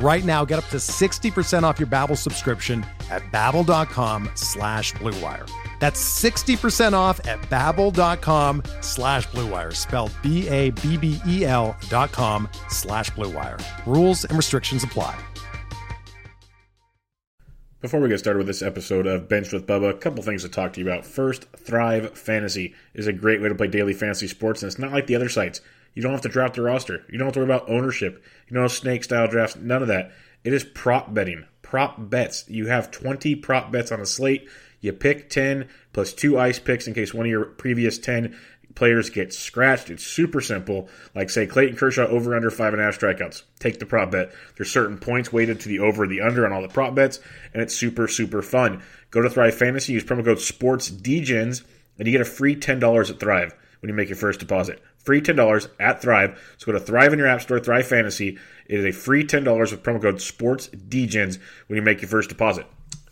Right now, get up to 60% off your Babbel subscription at babbel.com slash bluewire. That's 60% off at babbel.com slash bluewire, spelled B-A-B-B-E-L dot com slash bluewire. Rules and restrictions apply. Before we get started with this episode of Bench with Bubba, a couple things to talk to you about. First, Thrive Fantasy is a great way to play daily fantasy sports, and it's not like the other sites. You don't have to draft a roster. You don't have to worry about ownership. You don't snake style drafts. None of that. It is prop betting. Prop bets. You have 20 prop bets on a slate. You pick 10 plus two ice picks in case one of your previous 10 players get scratched. It's super simple. Like say Clayton Kershaw over under five and a half strikeouts. Take the prop bet. There's certain points weighted to the over the under on all the prop bets, and it's super super fun. Go to Thrive Fantasy, use promo code SportsDgens, and you get a free ten dollars at Thrive when you make your first deposit. Free ten dollars at Thrive. So go to Thrive in your app store, Thrive Fantasy. It is a free ten dollars with promo code SportsDgens when you make your first deposit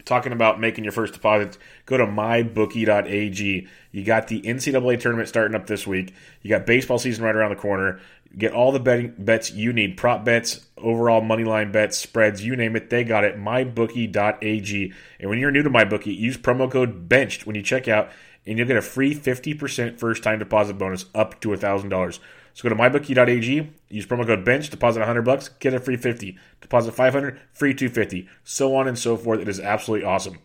talking about making your first deposit, go to mybookie.ag. You got the NCAA tournament starting up this week. You got baseball season right around the corner. Get all the betting bets you need, prop bets, overall money line bets, spreads, you name it, they got it. mybookie.ag. And when you're new to mybookie, use promo code BENCHED when you check out, and you'll get a free 50% first time deposit bonus up to $1,000. So go to mybookie.ag, use promo code bench, deposit 100 bucks, get a free 50. Deposit 500, free 250. So on and so forth. It is absolutely awesome.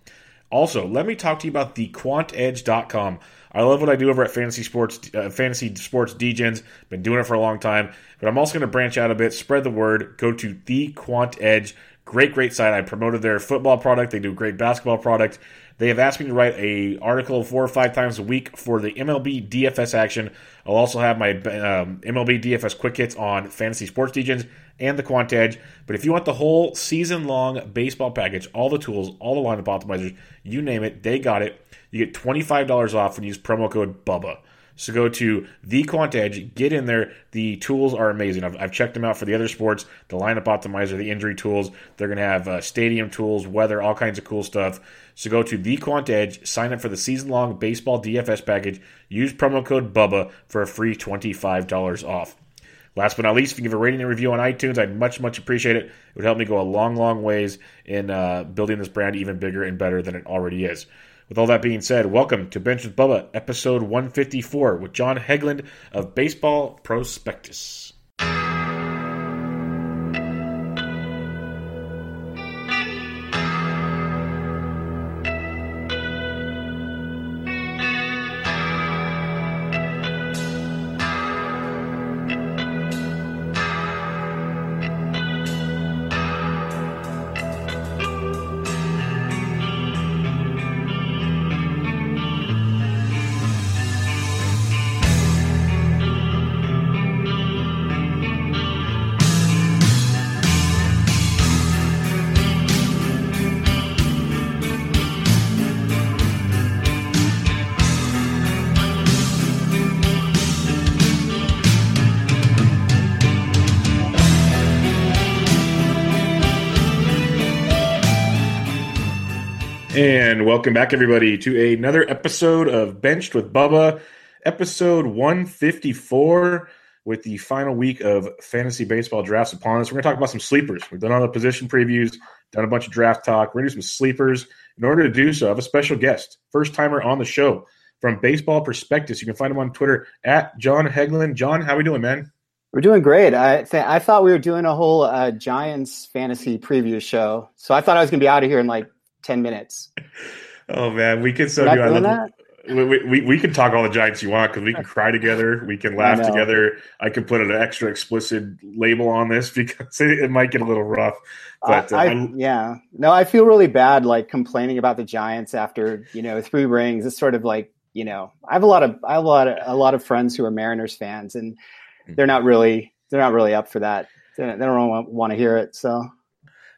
Also, let me talk to you about the quantedge.com. I love what I do over at Fantasy Sports uh, Fantasy Sports Degens. Been doing it for a long time, but I'm also going to branch out a bit, spread the word, go to the Quant Edge. Great, great site. I promoted their football product. They do great basketball product. They have asked me to write a article four or five times a week for the MLB DFS action. I'll also have my um, MLB DFS quick hits on fantasy sports degens and the Quant Edge. But if you want the whole season long baseball package, all the tools, all the lineup optimizers, you name it, they got it. You get $25 off when you use promo code BUBBA. So go to the Quant Edge, get in there. The tools are amazing. I've, I've, checked them out for the other sports, the lineup optimizer, the injury tools. They're going to have uh, stadium tools, weather, all kinds of cool stuff. So go to the Quant Edge, sign up for the season long baseball DFS package, use promo code BUBBA for a free $25 off. Last but not least, if you give a rating and review on iTunes, I'd much, much appreciate it. It would help me go a long, long ways in uh, building this brand even bigger and better than it already is. With all that being said, welcome to Bench with Bubba, episode 154 with John Hegland of Baseball Prospectus. And welcome back, everybody, to another episode of Benched with Bubba, episode 154, with the final week of fantasy baseball drafts upon us. We're going to talk about some sleepers. We've done all the position previews, done a bunch of draft talk. We're going to do some sleepers. In order to do so, I have a special guest, first timer on the show from Baseball Prospectus. You can find him on Twitter at John Hegland. John, how are we doing, man? We're doing great. I th- I thought we were doing a whole uh, Giants fantasy preview show, so I thought I was going to be out of here in like 10 minutes. Oh man, we could so do. I love, we, we, we can talk all the Giants you want because we can cry together, we can laugh together. I can put an extra explicit label on this because it, it might get a little rough. But uh, I, I, yeah, no, I feel really bad like complaining about the Giants after you know three rings. It's sort of like you know I have a lot of I have a lot of a lot of friends who are Mariners fans, and they're not really they're not really up for that. They don't, they don't want to hear it. So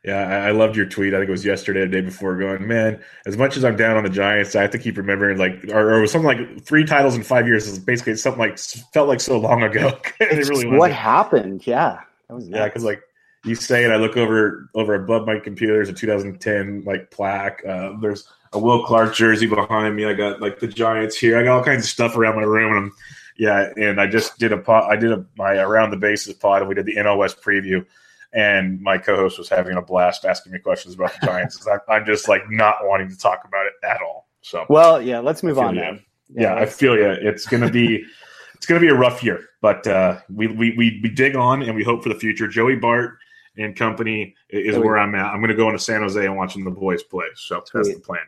yeah, I, I, loved your tweet. I think it was yesterday, the day before. Going, man, as much as I'm down on the Giants, I have to keep remembering like, or, or was something like three titles in five years. Is basically something like felt like so long ago. it really what happened. Yeah, that was yeah, because like you say it, I look over over above my computer. There's a 2010 like plaque. Uh, there's a Will Clark jersey behind me. I got like the Giants here. I got all kinds of stuff around my room, and I'm yeah. And I just did a pot. I did a my around the bases pod, and we did the West preview and my co-host was having a blast asking me questions about the Giants. I'm just like not wanting to talk about it at all. So well, yeah, let's move on now. Yeah, yeah I feel you. It's gonna be it's gonna be a rough year, but uh, we, we we we dig on and we hope for the future. Joey Bart and company is where I'm at. I'm gonna go into San Jose and watching the boys play. So Sweet. that's the plan.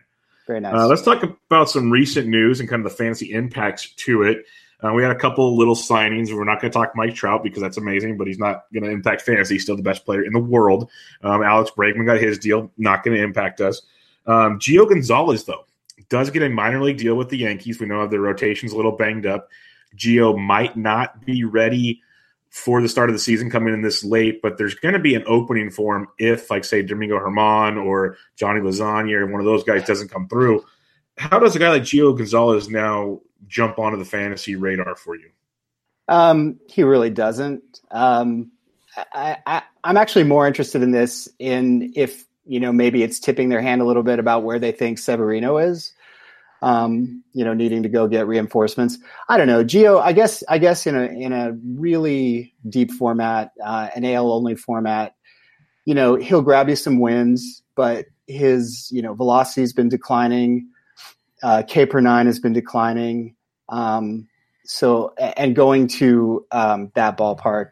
Very nice. Uh, let's talk about some recent news and kind of the fantasy impacts to it. Uh, we had a couple little signings. We're not going to talk Mike Trout because that's amazing, but he's not going to impact fantasy. He's still the best player in the world. Um, Alex Bregman got his deal, not going to impact us. Um, Gio Gonzalez, though, does get a minor league deal with the Yankees. We know their rotation's a little banged up. Gio might not be ready for the start of the season coming in this late, but there's going to be an opening for him if, like, say, Domingo Germán or Johnny Lasagna or one of those guys doesn't come through. How does a guy like Gio Gonzalez now jump onto the fantasy radar for you? Um, he really doesn't. Um, I, I, I'm actually more interested in this in if you know maybe it's tipping their hand a little bit about where they think Severino is. Um, you know, needing to go get reinforcements. I don't know, Gio. I guess I guess in a in a really deep format, uh, an AL only format, you know, he'll grab you some wins, but his you know velocity's been declining. Uh, K per nine has been declining. Um, so, and going to um, that ballpark,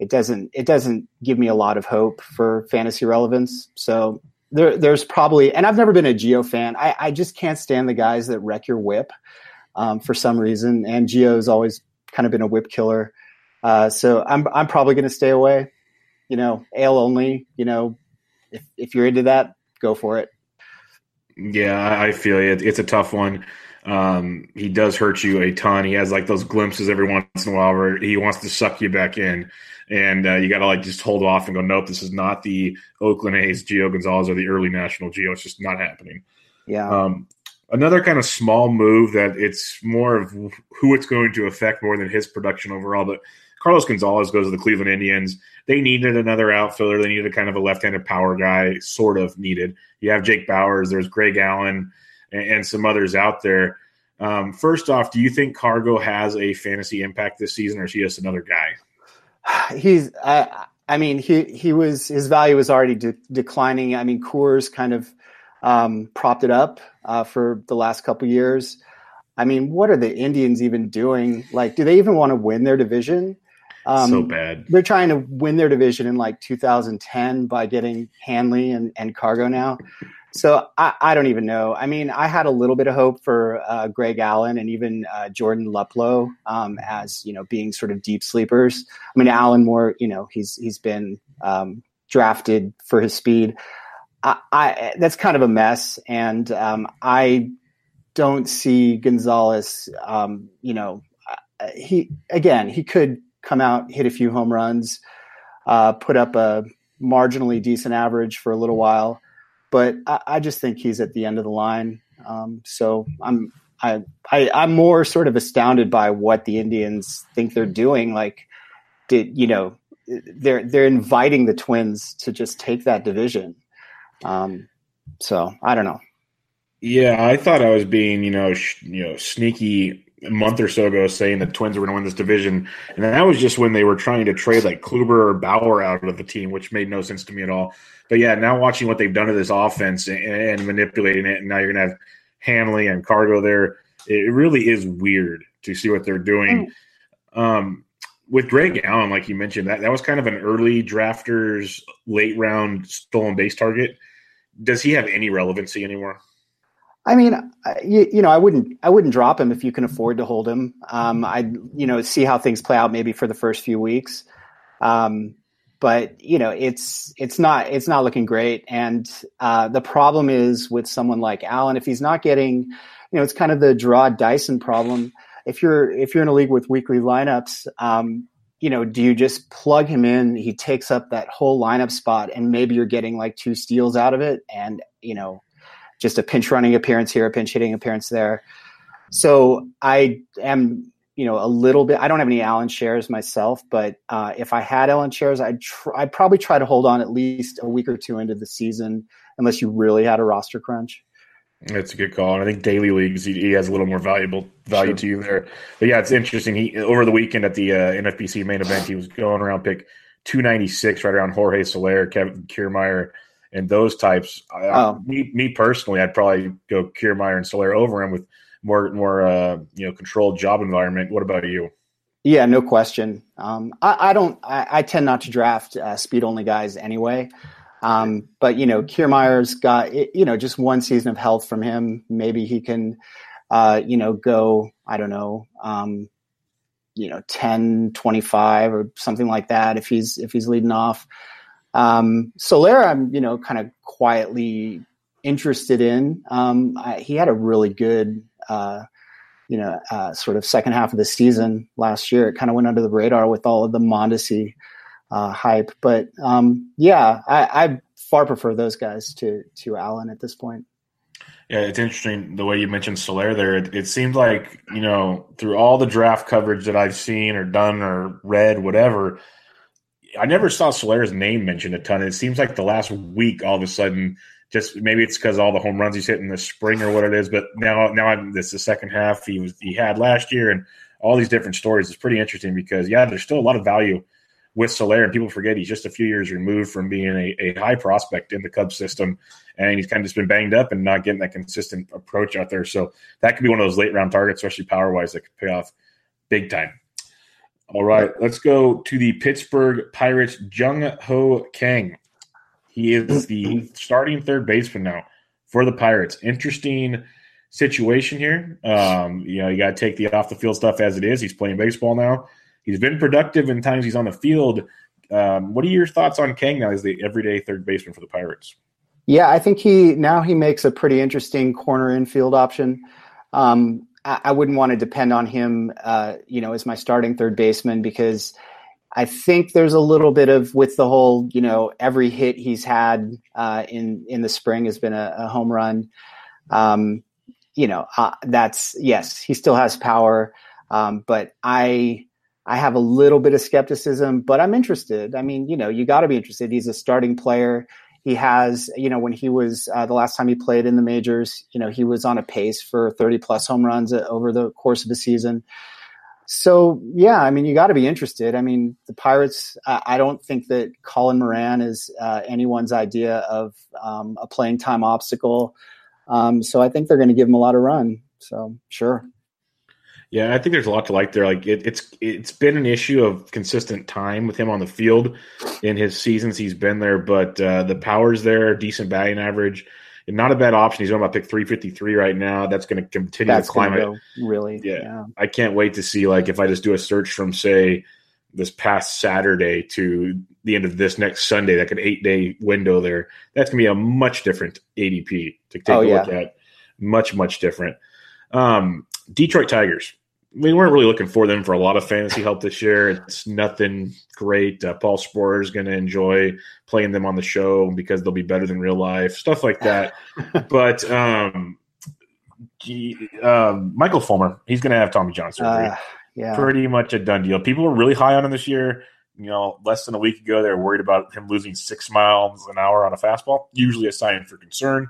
it doesn't it doesn't give me a lot of hope for fantasy relevance. So there, there's probably, and I've never been a Gio fan. I, I just can't stand the guys that wreck your whip um, for some reason. And Gio's always kind of been a whip killer. Uh, so I'm I'm probably going to stay away. You know, AL only. You know, if if you're into that, go for it. Yeah, I feel it. It's a tough one. Um, he does hurt you a ton. He has like those glimpses every once in a while where he wants to suck you back in, and uh, you got to like just hold off and go, nope, this is not the Oakland A's Gio Gonzalez or the early National Gio. It's just not happening. Yeah. Um, another kind of small move that it's more of who it's going to affect more than his production overall, but Carlos Gonzalez goes to the Cleveland Indians. They needed another outfielder. They needed kind of a left-handed power guy, sort of needed. You have Jake Bauers. There's Greg Allen and, and some others out there. Um, first off, do you think Cargo has a fantasy impact this season, or is he just another guy? He's. I, I mean, he he was his value was already de- declining. I mean, Coors kind of um, propped it up uh, for the last couple years. I mean, what are the Indians even doing? Like, do they even want to win their division? Um, so bad. They're trying to win their division in like 2010 by getting Hanley and, and Cargo now. So I, I don't even know. I mean, I had a little bit of hope for uh, Greg Allen and even uh, Jordan Luplow um, as you know being sort of deep sleepers. I mean, Allen more, you know, he's he's been um, drafted for his speed. I, I, that's kind of a mess, and um, I don't see Gonzalez. Um, you know, uh, he again he could come out, hit a few home runs, uh, put up a marginally decent average for a little while. But I, I just think he's at the end of the line. Um, so I'm I, I I'm more sort of astounded by what the Indians think they're doing. Like, did you know they're they're inviting the Twins to just take that division. Um, so I don't know. Yeah, I thought I was being, you know, sh- you know, sneaky a month or so ago saying the Twins were going to win this division, and that was just when they were trying to trade like Kluber or Bauer out of the team, which made no sense to me at all. But yeah, now watching what they've done to this offense and, and manipulating it, and now you're going to have Hanley and Cargo there. It really is weird to see what they're doing. Mm. Um, with Greg Allen, like you mentioned, that, that was kind of an early drafters, late round stolen base target. Does he have any relevancy anymore? I mean, you, you, know, I wouldn't, I wouldn't drop him if you can afford to hold him. Um, I, you know, see how things play out maybe for the first few weeks. Um, but you know, it's, it's not, it's not looking great. And uh, the problem is with someone like Allen, if he's not getting, you know, it's kind of the Jarrod Dyson problem. If you're, if you're in a league with weekly lineups, um, you know, do you just plug him in? He takes up that whole lineup spot, and maybe you're getting like two steals out of it, and you know, just a pinch running appearance here, a pinch hitting appearance there. So I am, you know, a little bit. I don't have any Allen shares myself, but uh, if I had Allen shares, I'd tr- I'd probably try to hold on at least a week or two into the season, unless you really had a roster crunch. That's a good call, and I think daily leagues he, he has a little more valuable value sure. to you there. But yeah, it's interesting. He over the weekend at the uh, NFBC main event, he was going around pick two ninety six, right around Jorge Soler, Kevin Kiermaier, and those types. Oh. me, me personally, I'd probably go Kiermaier and Soler over him with more more uh, you know controlled job environment. What about you? Yeah, no question. Um, I, I, don't. I, I, tend not to draft uh, speed only guys anyway. Um, but you know, Kiermaier's got you know just one season of health from him. Maybe he can, uh, you know, go. I don't know. Um, you know 10 25 or something like that if he's if he's leading off um, Soler, I'm you know kind of quietly interested in. Um, I, he had a really good uh, you know uh, sort of second half of the season last year. It kind of went under the radar with all of the Mondesi uh, hype, but um, yeah, I, I far prefer those guys to to Allen at this point. Yeah, it's interesting the way you mentioned Soler there. It, it seemed like, you know, through all the draft coverage that I've seen or done or read, whatever, I never saw Soler's name mentioned a ton. It seems like the last week, all of a sudden, just maybe it's because all the home runs he's hit in the spring or what it is. But now, now I'm, this is the second half he was he had last year, and all these different stories. It's pretty interesting because yeah, there's still a lot of value with Soler, and people forget he's just a few years removed from being a, a high prospect in the Cubs system, and he's kind of just been banged up and not getting that consistent approach out there. So that could be one of those late round targets, especially power wise, that could pay off big time. All right, let's go to the Pittsburgh Pirates. Jung Ho Kang. He is the starting third baseman now for the Pirates. Interesting situation here. Um, you know, you got to take the off the field stuff as it is. He's playing baseball now. He's been productive in times he's on the field. Um, what are your thoughts on Kang now as the everyday third baseman for the Pirates? Yeah, I think he now he makes a pretty interesting corner infield option. Um, I, wouldn't want to depend on him, uh, you know, as my starting third baseman because I think there's a little bit of with the whole, you know, every hit he's had uh, in in the spring has been a, a home run. Um, you know, uh, that's yes, he still has power, um, but I I have a little bit of skepticism, but I'm interested. I mean, you know, you got to be interested. He's a starting player. He has, you know, when he was uh, the last time he played in the majors, you know, he was on a pace for 30 plus home runs uh, over the course of a season. So yeah, I mean, you got to be interested. I mean, the Pirates. Uh, I don't think that Colin Moran is uh, anyone's idea of um, a playing time obstacle. Um, so I think they're going to give him a lot of run. So sure. Yeah, I think there's a lot to like there. Like it, it's it's been an issue of consistent time with him on the field in his seasons he's been there, but uh, the power's there, decent batting average, and not a bad option. He's going about pick 353 right now. That's going to continue That's to climb it. Really, yeah. yeah. I can't wait to see like if I just do a search from say this past Saturday to the end of this next Sunday, like an eight day window there. That's going to be a much different ADP to take oh, a look at. Much much different. Um, Detroit Tigers we weren't really looking for them for a lot of fantasy help this year. It's nothing great. Uh, Paul Sporer is going to enjoy playing them on the show because they'll be better than real life, stuff like that. but um, he, um, Michael Fulmer, he's going to have Tommy John surgery. Uh, yeah. Pretty much a done deal. People were really high on him this year. You know, less than a week ago, they were worried about him losing six miles an hour on a fastball. Usually a sign for concern.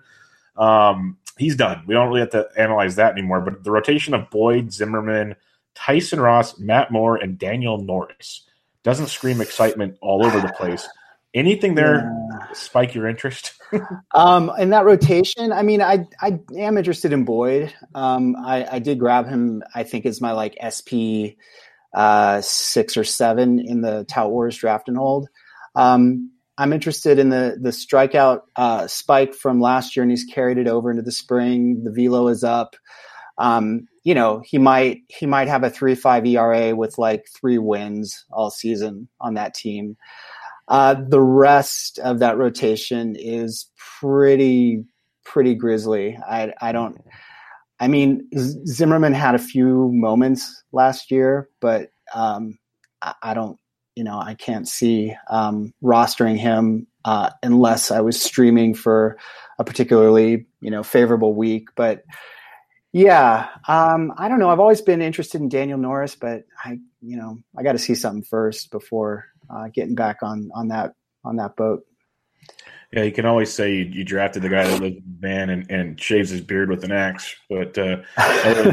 Um, he's done. We don't really have to analyze that anymore. But the rotation of Boyd, Zimmermann, Tyson Ross, Matt Moore, and Daniel Norris doesn't scream excitement all over the place. Anything there yeah. spike your interest? um, in that rotation, I mean, I I am interested in Boyd. Um, I, I did grab him. I think is my like SP uh, six or seven in the Tout Wars draft and hold. Um, I'm interested in the the strikeout uh, spike from last year, and he's carried it over into the spring. The velo is up. Um, you know, he might he might have a three five ERA with like three wins all season on that team. Uh, the rest of that rotation is pretty pretty grisly. I I don't. I mean, Zimmermann had a few moments last year, but um, I, I, don't. You know, I can't see um, rostering him uh, unless I was streaming for a particularly you know favorable week. But yeah, um, I don't know. I've always been interested in Daniel Norris, but I you know I got to see something first before uh, getting back on on that on that boat. Yeah, you can always say you, you drafted the guy that lives in the van and, and shaves his beard with an axe, but uh,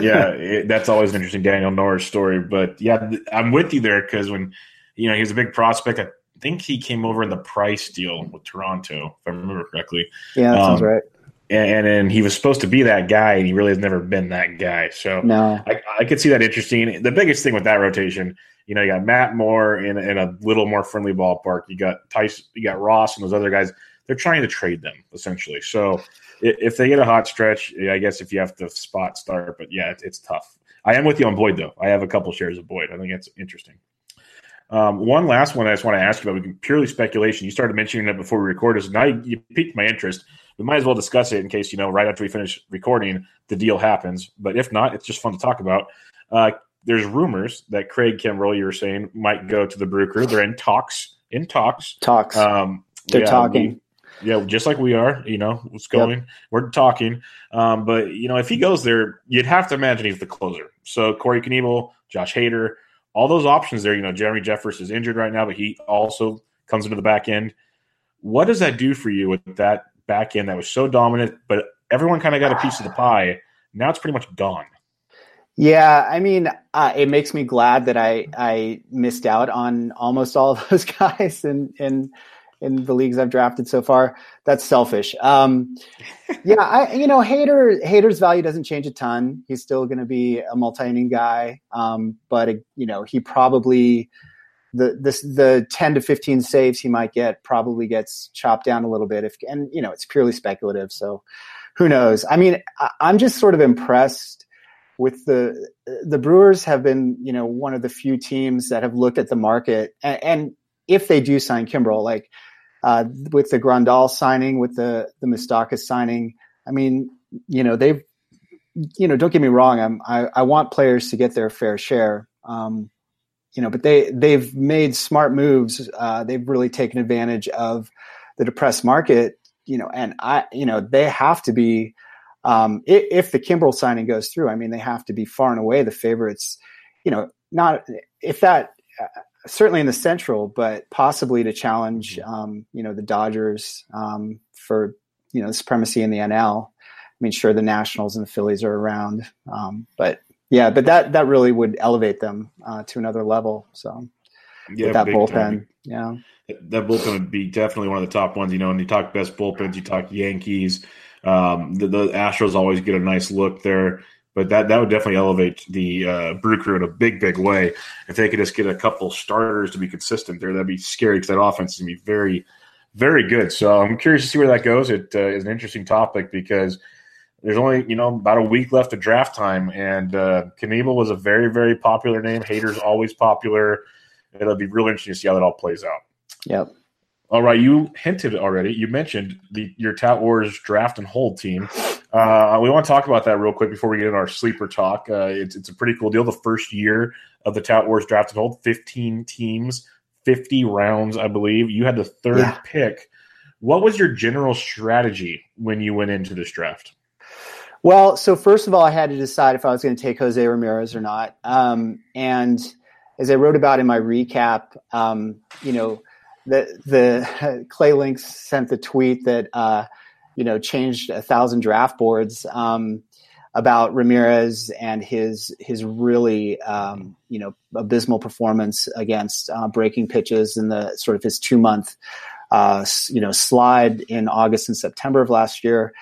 yeah, it, that's always an interesting Daniel Norris story. But yeah, I'm with you there because when you know he was a big prospect, I think he came over in the Price deal with Toronto, if I remember correctly. Yeah, that um, sounds right. And, and he was supposed to be that guy, and he really has never been that guy. So no, I, I could see that interesting. The biggest thing with that rotation you know, you got Matt Moore in, in a little more friendly ballpark. You got Tyson, you got Ross, and those other guys. They're trying to trade them essentially. So if they get a hot stretch, I guess if you have to spot start, but yeah, it's, it's tough. I am with you on Boyd though. I have a couple shares of Boyd. I think that's interesting. Um, one last one I just want to ask you about purely speculation. You started mentioning that before we recorded, so now you, you piqued my interest. We might as well discuss it in case you know right after we finish recording the deal happens. But if not, it's just fun to talk about. Uh, there's rumors that Craig Kimbrel, you were saying, might go to the Brew Crew. They're in talks. In talks. Talks. Um, They're yeah, talking. We, yeah, just like we are. You know, what's going. Yep. We're talking. Um, but you know, if he goes there, you'd have to imagine he's the closer. So Corey Knebel, Josh Hader, all those options there. You know, Jeremy Jeffress is injured right now, but he also comes into the back end. What does that do for you with that back end that was so dominant, but everyone kind of got a piece of the pie? Now it's pretty much gone. Yeah, I mean, uh, it makes me glad that I I missed out on almost all of those guys and in in the leagues I've drafted so far. That's selfish. Um, yeah, I you know, Hader Hader's value doesn't change a ton. He's still going to be a multi-inning guy, um, but uh, you know, he probably the this the 10 to 15 saves he might get probably gets chopped down a little bit if and you know it's purely speculative so who knows i mean I, i'm just sort of impressed with the the Brewers have been, you know, one of the few teams that have looked at the market, and, and if they do sign Kimbrel, like uh, with the Grandal signing, with the the Moustakas signing, I mean, you know, they've, you know, don't get me wrong, I'm I, I want players to get their fair share, um, you know, but they they've made smart moves. Uh, they've really taken advantage of the depressed market, you know, and I, you know, they have to be um, if, if, the Kimbrel signing goes through, I mean, they have to be far and away the favorites. You know, not if that certainly in the Central, but possibly to challenge, mm-hmm. um, you know, the Dodgers um, for you know the supremacy in the NL. I mean, sure, the Nationals and the Phillies are around, um, but yeah, but that that really would elevate them uh, to another level. So yeah, with that bullpen, time. yeah, that bullpen would be definitely one of the top ones. You know, when you talk best bullpens, you talk Yankees. Um, the, the, Astros always get a nice look there, but that that would definitely elevate the uh, Brew Crew in a big, big way. If they could just get a couple starters to be consistent there, that'd be scary because that offense is going to be very, very good. So I'm curious to see where that goes. It uh, is an interesting topic because there's only you know about a week left of draft time, and uh, Knebel was a very, very popular name. Hader's always popular. It'll be real interesting to see how that all plays out. Yep. All right, you hinted already. You mentioned the your Tout Wars draft and hold team. Uh, we want to talk about that real quick before we get into our sleeper talk. Uh, it's, it's a pretty cool deal. The first year of the Tout Wars draft and hold, 15 teams, 50 rounds, I believe. You had the third yeah. pick. What was your general strategy when you went into this draft? Well, so first of all, I had to decide if I was going to take Jose Ramirez or not. Um, and as I wrote about in my recap, um, you know, the the Clay Links sent the tweet that uh, you know changed a thousand draft boards um, about Ramirez and his his really um, you know abysmal performance against uh, breaking pitches in the sort of his two month uh, you know slide in August and September of last year.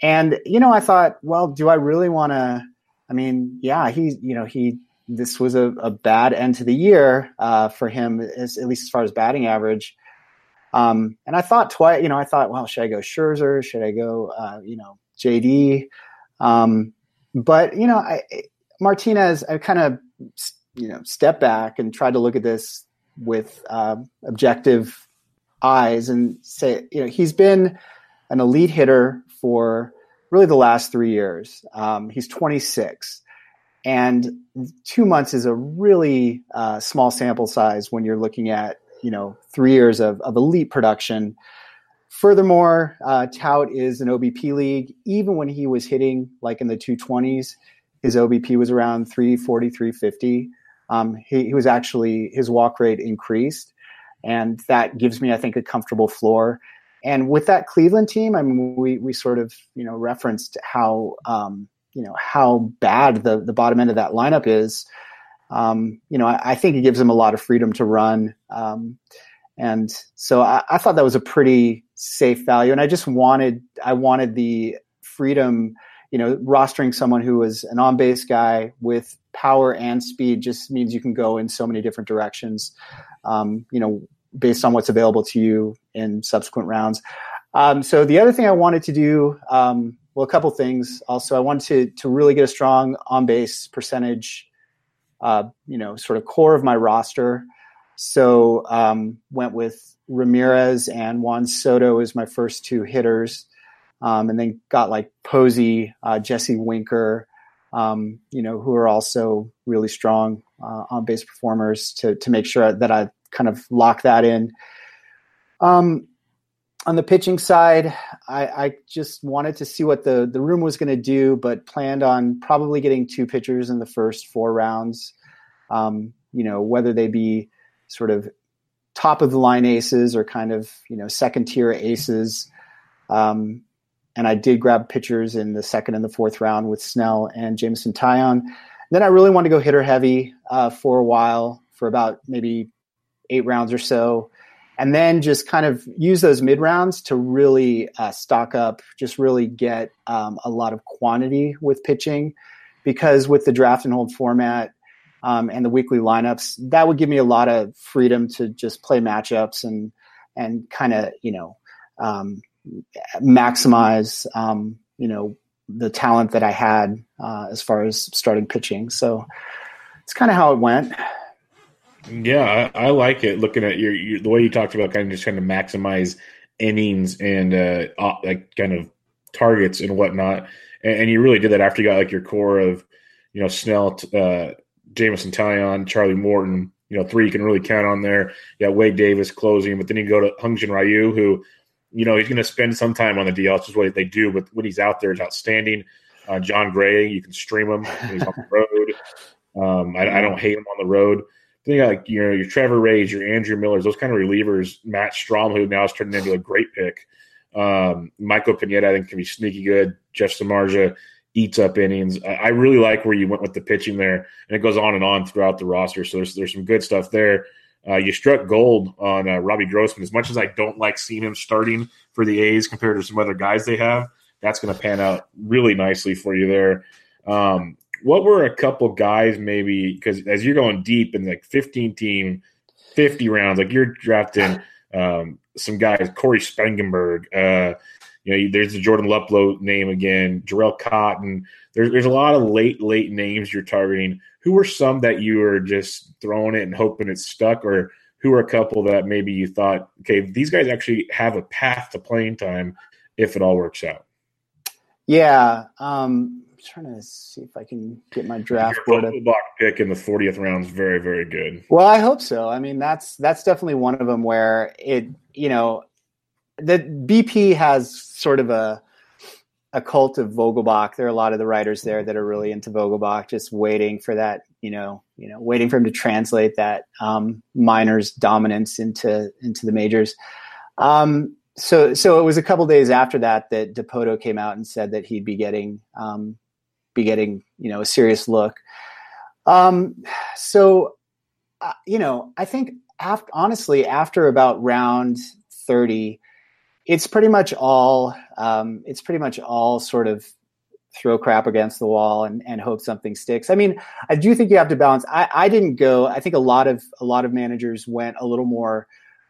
And you know, I thought, well, do I really want to? I mean, yeah, he you know he this was a, a bad end to the year uh, for him, as, at least as far as batting average. Um, and I thought twice, you know, I thought, well, should I go Scherzer? Should I go, uh, you know, JD? Um, but you know, I, Martinez, I kind of, you know, stepped back and tried to look at this with uh, objective eyes and say, you know, he's been an elite hitter for really the last three years. Um, he's 26. And two months is a really uh, small sample size when you're looking at, you know, three years of, of elite production. Furthermore, uh, Tout is an OBP league. Even when he was hitting like in the 220s, his OBP was around 340, 350. Um, he, he was actually, his walk rate increased. And that gives me, I think, a comfortable floor. And with that Cleveland team, I mean, we, we sort of, you know, referenced how, um, you know how bad the the bottom end of that lineup is. Um, you know, I, I, think it gives them a lot of freedom to run. Um, and so I, I, thought that was a pretty safe value. And I just wanted, I wanted the freedom, you know, rostering someone who was an on base guy with power and speed just means you can go in so many different directions, um, you know, based on what's available to you in subsequent rounds. Um, so the other thing I wanted to do, um, well, a couple things. Also, I wanted to to really get a strong on base percentage, uh, you know, sort of core of my roster. So um, went with Ramirez and Juan Soto as my first two hitters, um, and then got like Posey, uh, Jesse Winker, um, you know, who are also really strong uh, on base performers to to make sure that I kind of lock that in. Um, on the pitching side, I, I, just wanted to see what the, the room was going to do, but planned on probably getting two pitchers in the first four rounds. Um, you know, whether they be sort of top of the line aces or kind of, you know, second tier aces. Um, and I did grab pitchers in the second and the fourth round with Snell and Jameson Taillon. Then I really wanted to go hitter heavy uh, for a while, for about maybe eight rounds or so and then just kind of use those mid rounds to really uh, stock up, just really get um, a lot of quantity with pitching. Because with the draft and hold format um, and the weekly lineups, that would give me a lot of freedom to just play matchups and and kind of you know um, maximize um, you know the talent that I had uh, as far as starting pitching. So it's kind of how it went. Yeah, I, I, like it. Looking at your, your, the way you talked about kind of just kind of maximize innings and uh, like kind of targets and whatnot, and, and, you really did that after you got like your core of you know Snell, uh, Jameson Taillon, Charlie Morton. You know, three you can really count on there. Yeah, Wade Davis closing, but then you go to Hyun-Jin Ryu, who you know he's going to spend some time on the DL. It's just what they do, but when he's out there, it's outstanding. Uh, Jon Gray, you can stream him. He's on the road. Um, I, I, don't hate him on the road. Then you got like your Trevor Rays, your Andrew Millers, those kind of relievers. Matt Strahm, who now is turning into a great pick. Um, Michael Pineda, I think, can be sneaky good. Jeff Samardzija eats up innings. I, I, really like where you went with the pitching there, and it goes on and on throughout the roster. So there's there's some good stuff there. Uh, you struck gold on uh, Robbie Grossman. As much as I don't like seeing him starting for the A's compared to some other guys they have, that's going to pan out really nicely for you there. Um, what were a couple guys maybe because as you're going deep in like 15 team, 50 rounds, like you're drafting um, some guys, Cory Spangenberg, uh, you know, there's the Jordan Luplow name again, Jharel Cotton. There's there's a lot of late late names you're targeting. Who were some that you were just throwing it and hoping it stuck, or who are a couple that maybe you thought, okay, these guys actually have a path to playing time if it all works out? Yeah, um, trying to see if I can get my draft Your board. Block pick in the 40th round is very, very good. Well, I hope so. I mean, that's that's definitely one of them where it, you know, the BP has sort of a a cult of Vogelbach. There are a lot of the writers there that are really into Vogelbach, just waiting for that, you know, you know, waiting for him to translate that um, minors dominance into into the majors. Um, so, so it was a couple days after that that Dipoto came out and said that he'd be getting um, be getting you know a serious look. Um, so uh, you know, I think after, honestly after about round thirty, it's pretty much all um, it's pretty much all sort of throw crap against the wall and, and hope something sticks. I mean, I do think you have to balance. I, I didn't go. I think a lot of a lot of managers went a little more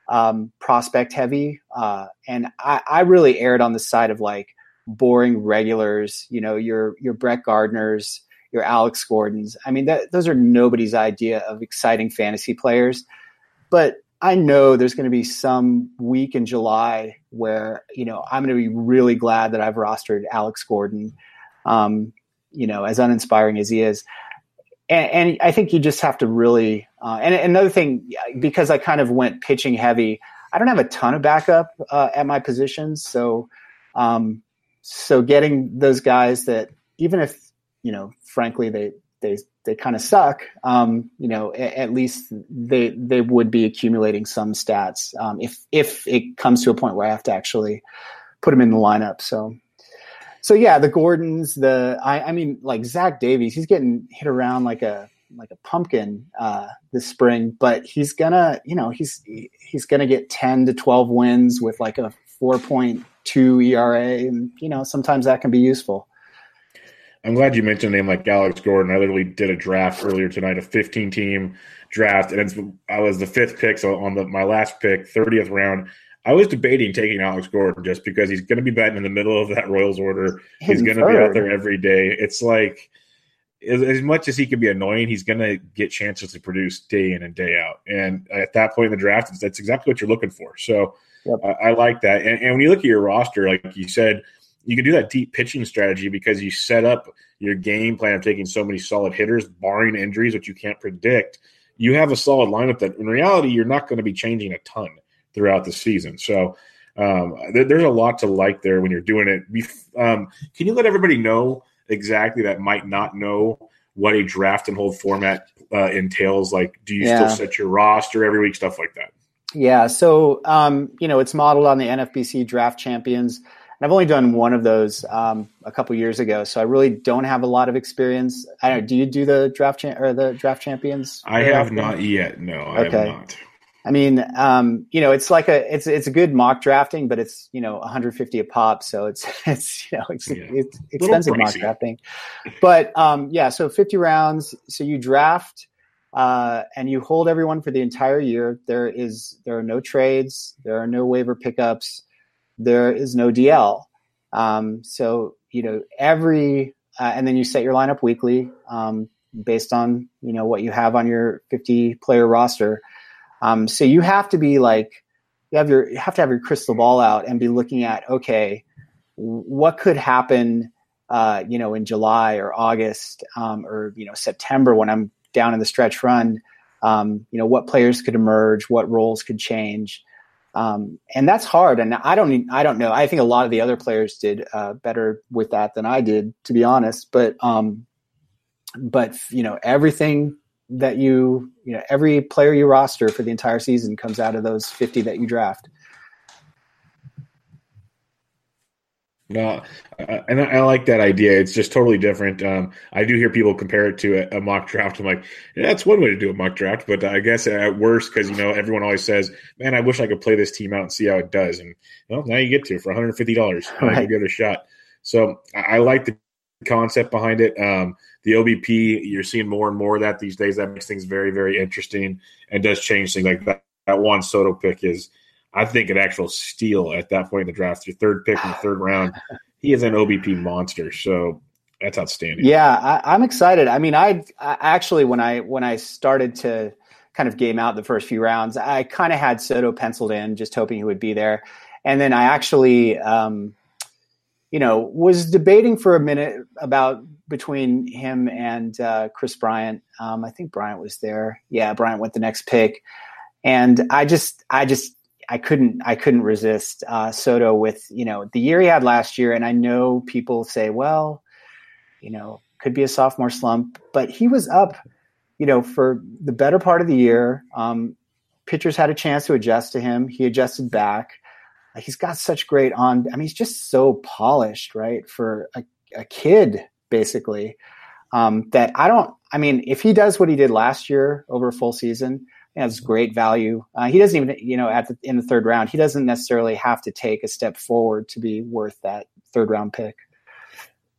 um, prospect heavy, uh, and I, I really erred on the side of like boring regulars. You know, your your Brett Gardners, your Alex Gordons. I mean, that, those are nobody's idea of exciting fantasy players. But I know there's going to be some week in July where you know I'm going to be really glad that I've rostered Alex Gordon. Um, you know, as uninspiring as he is, and, and I think you just have to really. Uh, and another thing, because I kind of went pitching heavy, I don't have a ton of backup uh, at my positions, so um, so getting those guys that even if you know, frankly, they they they kind of suck. Um, you know, at, at, least they they would be accumulating some stats um, if if it comes to a point where I have to actually put them in the lineup. So. So yeah, the Gordons, the I, I mean, like Zach Davies, he's getting hit around like a like a pumpkin uh, this spring, but he's gonna, you know, he's he's gonna get ten to twelve wins with like a four point two ERA, and you know, sometimes that can be useful. I'm glad you mentioned a name like Alex Gordon. I literally did a draft earlier tonight, a 15 team draft, and I was the fifth pick. So on the my last pick, 30th round, I was debating taking Alex Gordon just because he's going to be batting in the middle of that Royals order. He's going to be out there every day. It's like as, as much as he can be annoying, he's going to get chances to produce day in and day out. And at that point in the draft, that's exactly what you're looking for. So yep. I, I like that. And, and when you look at your roster, like you said you can do that deep pitching strategy because you set up your game plan of taking so many solid hitters, barring injuries, which you can't predict. You have a solid lineup that, in reality, you're not going to be changing a ton throughout the season. So um, there, there's a lot to like there when you're doing it. Um, can you let everybody know exactly that might not know what a draft and hold format uh, entails? Like, do you yeah. still set your roster every week, stuff like that? Yeah. So, um, you know, it's modeled on the NFBC draft champions. and I've only done one of those um, a couple years ago, so I really don't have a lot of experience. I don't. Know, do you do the draft cha- or the draft champions? I have not yet. No, I okay. have not. I mean, um, you know, it's like a it's it's a good mock drafting, but it's you know 150 a pop, so it's it's you know it's, yeah. it's expensive mock drafting. But um, yeah, so 50 rounds. So you draft uh, and you hold everyone for the entire year. There is there are no trades, there are no waiver pickups there is no DL. Um, so you know every uh, and then you set your lineup weekly um, based on you know what you have on your 50 player roster. Um, so you have to be like you have your you have to have your crystal ball out and be looking at okay, what could happen, uh, you know, in July or August um, or you know September when I'm down in the stretch run. Um, you know what players could emerge, what roles could change. Um, and that's hard. And I don't, I don't know. I think a lot of the other players did uh, better with that than I did, to be honest. But, um, but you know, everything that you, you know, every player you roster for the entire season comes out of those fifty that you draft. No, and I, I, like that idea. It's just totally different. Um, I do hear people compare it to a, a mock draft. I'm like, yeah, that's one way to do a mock draft, but I guess at worst, because you know everyone always says, "Man, I wish I could play this team out and see how it does." And well, now you get to for 150 dollars. Right. Give it a shot. So I, I, like the concept behind it. Um, the OBP, you're seeing more and more of that these days. That makes things very, very interesting and does change things. Like that, that Juan Soto pick is I think an actual steal at that point in the draft. Your third pick in the third round. He is an OBP monster. So that's outstanding. Yeah, I, am excited. I mean, I, I, actually when I when I started to kind of game out the first few rounds, I kind of had Soto penciled in, just hoping he would be there, and then I actually, um, you know, was debating for a minute about between him and uh, Kris Bryant. Um, I think Bryant was there. Yeah, Bryant went the next pick, and I just, I just I couldn't I couldn't resist uh, Soto with you know the year he had last year, and I know people say, well, you know, could be a sophomore slump, but he was up, you know, for the better part of the year. Um, pitchers had a chance to adjust to him. He adjusted back. He's got such great on. I mean, he's just so polished, right, for a, a kid, basically. Um, that I don't. I mean, if he does what he did last year over a full season, has great value. Uh, he doesn't even, you know, at the, in the third round, he doesn't necessarily have to take a step forward to be worth that third round pick.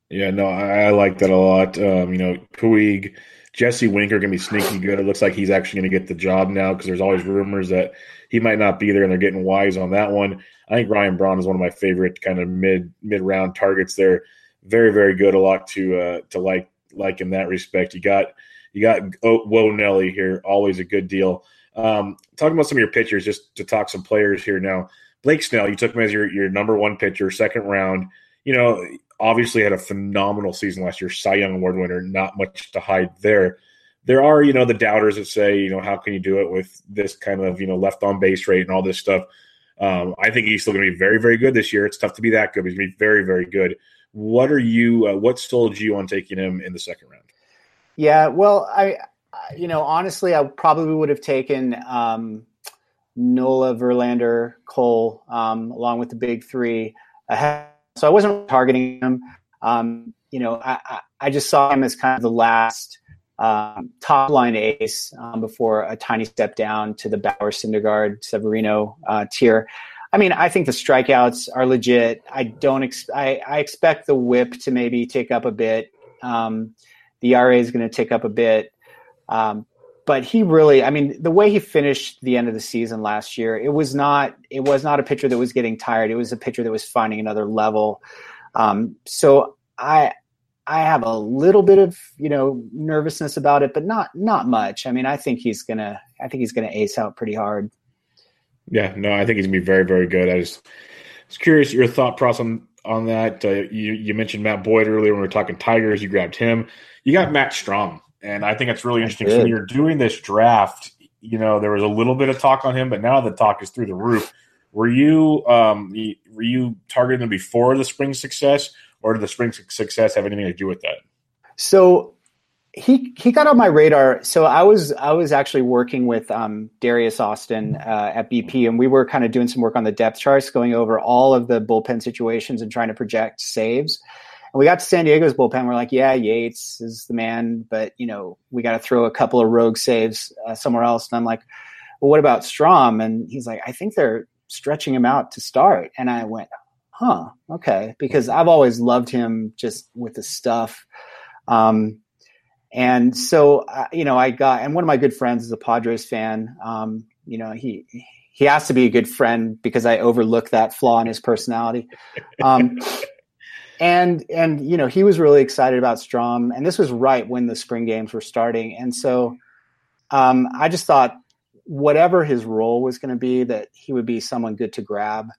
Yeah, no, I, I like that a lot. Um, you know, Puig Jesse Winker to be sneaky good. It looks like he's actually going to get the job now because there's always rumors that he might not be there, and they're getting wise on that one. I think Ryan Braun is one of my favorite kind of mid mid round targets there. Very very good. A lot to uh, to like like in that respect. You got you got Whoa Nelly here, always a good deal. Um, talking about some of your pitchers, just to talk some players here now. Blake Snell, you took him as your, your number one pitcher, second round. You know, obviously had a phenomenal season last year, Cy Young Award winner, not much to hide there. There are, you know, the doubters that say, you know, how can you do it with this kind of, you know, left on base rate and all this stuff. Um, I think he's still going to be very, very good this year. It's tough to be that good, but he's going to be very, very good. What are you, uh, what sold you on taking him in the second round? Yeah, well, I, you know, honestly, I probably would have taken um, Nola, Verlander, Cole, um, along with the big three ahead. So I wasn't targeting him. Um, you know, I, I, just saw him as kind of the last um, top line ace um, before a tiny step down to the Bauer, Syndergaard, Severino uh, tier. I mean, I think the strikeouts are legit. I don't. Ex- I, I expect the WHIP to maybe tick up a bit. Um, the ERA is going to tick up a bit. Um, but he really, I mean, the way he finished the end of the season last year, it was not, it was not a pitcher that was getting tired. It was a pitcher that was finding another level. Um, so I, I have a little bit of you know nervousness about it, but not not much. I mean, I think he's gonna, I think he's gonna ace out pretty hard. Yeah, no, I think he's gonna be very very good. I was, was curious your thought process on on that. Uh, you you mentioned Matt Boyd earlier when we were talking Tigers. You grabbed him. You got Matt Strahm and I think it's really interesting. So when you're doing this draft, you know, there was a little bit of talk on him, but now the talk is through the roof. Were you um, were you targeting him before the spring success, or did the spring success have anything to do with that? So he he got on my radar. So I was I was actually working with um, Darius Austin uh, at BP, and we were kind of doing some work on the depth charts, going over all of the bullpen situations and trying to project saves. And we got to San Diego's bullpen. We're like, yeah, Yates is the man, but you know, we got to throw a couple of rogue saves uh, somewhere else. And I'm like, well, what about Strahm? And he's like, I think they're stretching him out to start. And I went, huh, okay, because I've always loved him just with the stuff. Um, and so, uh, you know, I got, and one of my good friends is a Padres fan. Um, you know, he, he has to be a good friend because I overlook that flaw in his personality. Um, and and you know he was really excited about Strahm and this was right when the spring games were starting, and so um, I just thought whatever his role was going to be, that he would be someone good to grab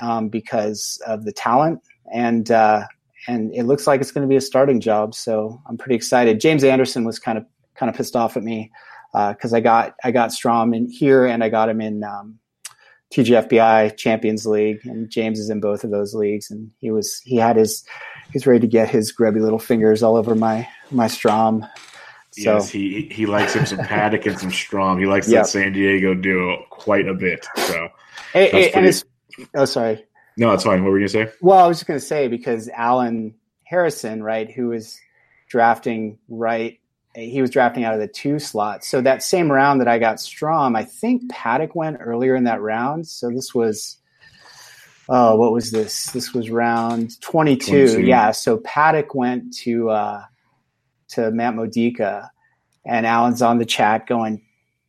um, because of the talent, and uh, and it looks like it's going to be a starting job. So I'm pretty excited. James Anderson was kind of kind of pissed off at me because uh, I got I got Strahm in here and I got him in um, TGFBI Champions League, and James is in both of those leagues, and he was he had his he's ready to get his grubby little fingers all over my my Strahm. So, yes, he he likes him some Paddack and some Strahm. He likes yep. that San Diego duo quite a bit. So, hey, hey, pretty... and it's oh sorry, no, that's fine. What were you gonna say? Well, I was just gonna say because Alan Harrison, right, who was drafting right he was drafting out of the two slot. So that same round that I got Strahm, I think Paddack went earlier in that round. So this was, oh, what was this? This was round 22. 22. Yeah. So Paddack went to, uh, to Matt Modica and Alan's on the chat going,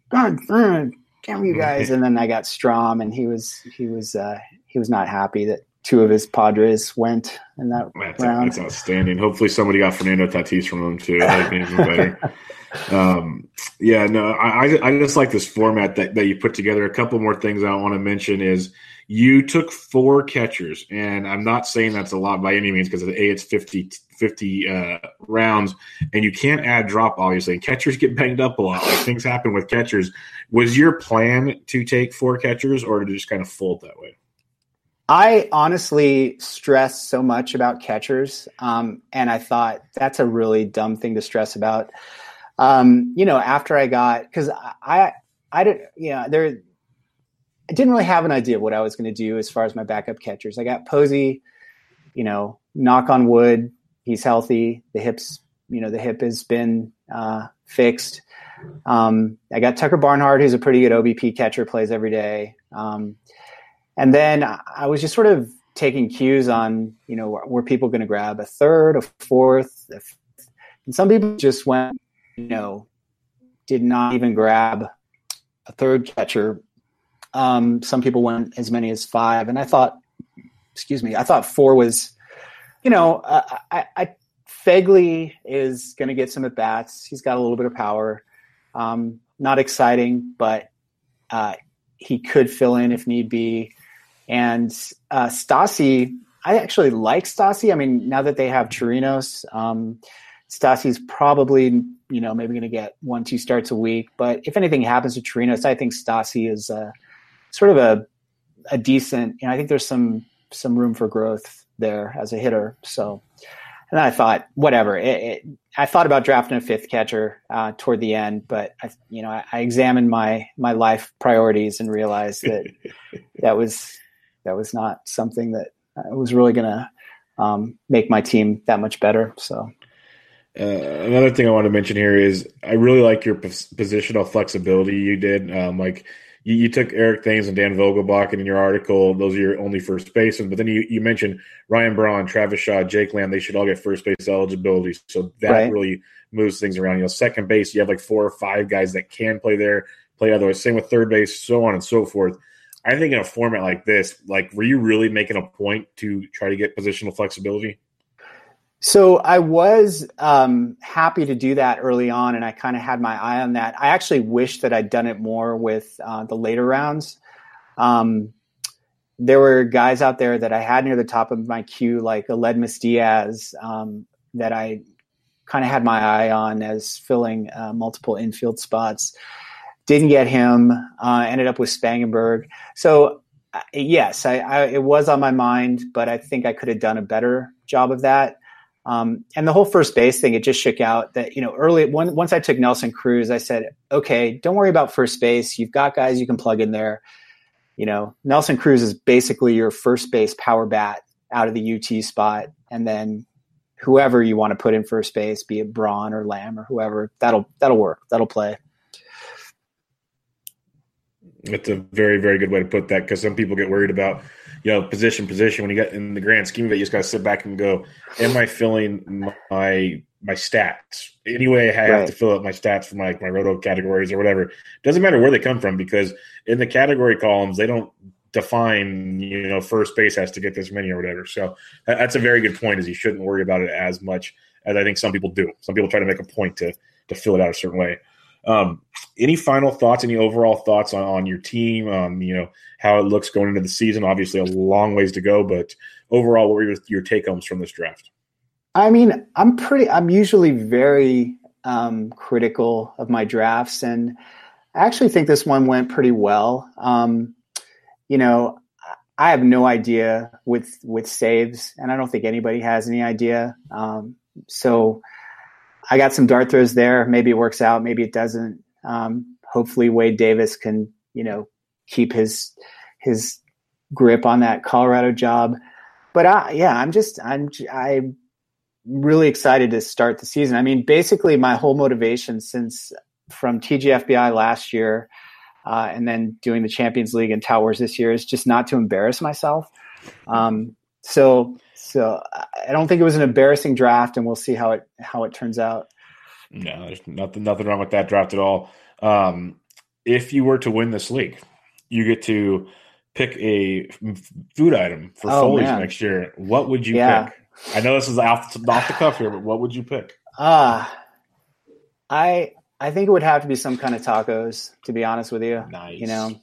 God, damn you guys. And then I got Strahm and he was, he was, uh, he was not happy that two of his Padres went in that that's, round. That's outstanding. Hopefully, somebody got Fernando Tatis from them too. That made better. um, yeah, no, I, I just like this format that, that you put together. A couple more things I want to mention is you took four catchers, and I'm not saying that's a lot by any means because a it's 50, 50 uh, rounds, and you can't add drop obviously. And catchers get banged up a lot. Like things happen with catchers. Was your plan to take four catchers, or to just kind of fold that way? I honestly stress so much about catchers, um, and I thought that's a really dumb thing to stress about. Um, you know, after I got because I, I, didn't, you know, there, I didn't really have an idea of what I was going to do as far as my backup catchers. I got Posey, you know, knock on wood, he's healthy. The hips, you know, the hip has been uh, fixed. Um, I got Tucker Barnhart, who's a pretty good OBP catcher, plays every day. Um, and then I was just sort of taking cues on, you know, were people going to grab a third, a fourth, a and some people just went you know, did not even grab a third catcher. Um, some people went as many as five, and I thought, excuse me, I thought four was, you know, I, I Phegley is going to get some at bats. He's got a little bit of power. Um, not exciting, but uh, he could fill in if need be. And uh, Stassi, I actually like Stassi. I mean, now that they have Chirinos, um, Stassi's probably, you know, maybe going to get one, two starts a week. But if anything happens to Chirinos, I think Stassi is uh, sort of a, a decent, you know, I think there's some, some room for growth there as a hitter. So, and I thought, whatever. It, it, I thought about drafting a fifth catcher uh, toward the end, but I, you know, I, I, examined my my life priorities and realized that that was that was not something that was really going to um, make my team that much better. So. Uh, another thing I want to mention here is I really like your positional flexibility you did. Um, like you, you, took Eric Thames and Dan Vogelbach, and in your article, those are your only first basemen. But then you, you mentioned Ryan Braun, Travis Shaw, Jake Lamb. They should all get first base eligibility. So that right. really moves things around. You know, second base, you have like four or five guys that can play there, play otherwise. Same with third base, so on and so forth. I think in a format like this, like, were you really making a point to try to get positional flexibility? So I was um, happy to do that early on, and I kind of had my eye on that. I actually wish that I'd done it more with uh, the later rounds. Um, there were guys out there that I had near the top of my queue, like Aledmys Diaz, um, that I kind of had my eye on as filling uh, multiple infield spots. Didn't get him. Uh, ended up with Spangenberg. So uh, yes, I, I, it was on my mind, but I think I could have done a better job of that. Um, and the whole first base thing, it just shook out that, you know, early, one, once I took Nelson Cruz, I said, okay, don't worry about first base. You've got guys you can plug in there. You know, Nelson Cruz is basically your first base power bat out of the UT spot. And then whoever you want to put in first base, be it Braun or Lamb or whoever, that'll, that'll work. That'll play. It's a very, very good way to put that because some people get worried about, you know, position, position. When you get in the grand scheme of it, you just got to sit back and go, am I filling my my stats? Anyway, I have right. to fill out my stats for my my roto categories or whatever. Doesn't matter where they come from because in the category columns they don't define you know first base has to get this many or whatever. So that's a very good point. Is you shouldn't worry about it as much as I think some people do. Some people try to make a point to to fill it out a certain way. Um, any final thoughts? Any overall thoughts on, on your team? Um, you know how it looks going into the season. Obviously, a long ways to go, but overall, what were your, your take homes from this draft? I mean, I'm pretty. I'm usually very um, critical of my drafts, and I actually think this one went pretty well. Um, you know, I have no idea with with saves, and I don't think anybody has any idea. Um, so I got some dart throws there. Maybe it works out. Maybe it doesn't. Um, hopefully Wade Davis can, you know, keep his his grip on that Colorado job. But I, yeah, I'm just I'm I'm really excited to start the season. I mean, basically my whole motivation since from TGFBI last year uh, and then doing the Champions League and Tout Wars this year is just not to embarrass myself. Um, so so I don't think it was an embarrassing draft, and we'll see how it how it turns out. No, there's nothing nothing wrong with that draft at all. Um, if you were to win this league, you get to pick a food item for oh, Foley's man. next year. What would you yeah. pick? I know this is off the, off the cuff here, but what would you pick? Ah, uh, I I think it would have to be some kind of tacos. To be honest with you, nice. You know,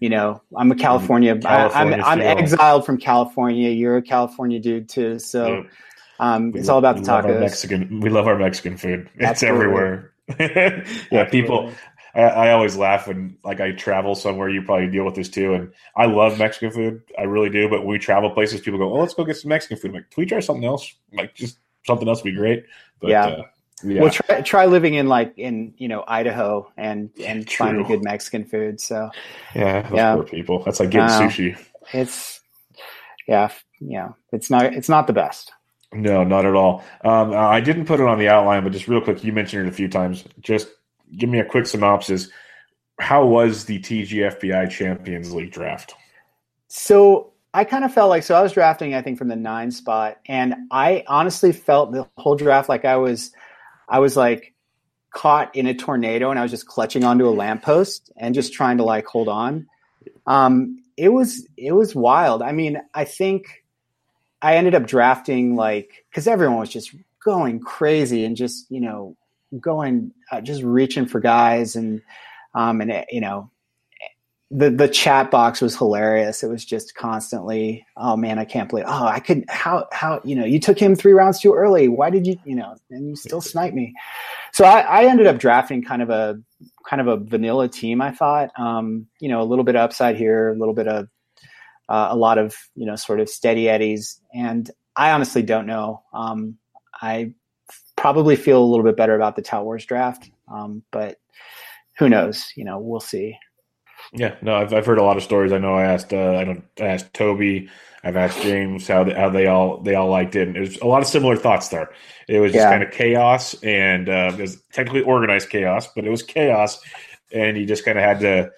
you know, I'm a California. California I, am exiled from California. You're a California dude too, so um, it's all about the tacos. Mexican, we love our Mexican food. It's everywhere. yeah, people. I, I, always laugh when like I travel somewhere. You probably deal with this too, and I love Mexican food. I really do. But when we travel places, people go, "Oh, let's go get some Mexican food." I'm like, can we try something else? like, just something else would be great. But, yeah. Uh, yeah. Well, try try living in like in you know Idaho and and True. finding good Mexican food. So yeah, yeah. poor people. That's like getting uh, sushi. It's yeah, yeah. It's not it's not the best. No, not at all. Um, I didn't put it on the outline, but just real quick, you mentioned it a few times. Just give me a quick synopsis. How was the TGFBI Champions League draft? So I kind of felt like so I was drafting, I think, from the nine spot, and I honestly felt the whole draft like I was I was like caught in a tornado and I was just clutching onto a lamppost and just trying to like hold on. Um, it was it was wild. I mean, I think I ended up drafting like because everyone was just going crazy and just you know going uh, just reaching for guys and um, and you know the the chat box was hilarious. It was just constantly, oh man, I can't believe. Oh, I could how how you know you took him three rounds too early. Why did you you know and you still snipe me? So I, I ended up drafting kind of a kind of a vanilla team. I thought, um, you know, a little bit of upside here, a little bit of uh, a lot of you know sort of steady eddies, and I honestly don't know. Um, I probably feel a little bit better about the Tout Wars draft, um, but who knows? You know, we'll see. Yeah, no, I've, I've heard a lot of stories. I know I asked uh, I don't I asked Toby, I've asked James how they, how they all they all liked it. And it was a lot of similar thoughts there. It was just yeah. kind of chaos and uh, it was technically organized chaos, but it was chaos, and you just kind of had to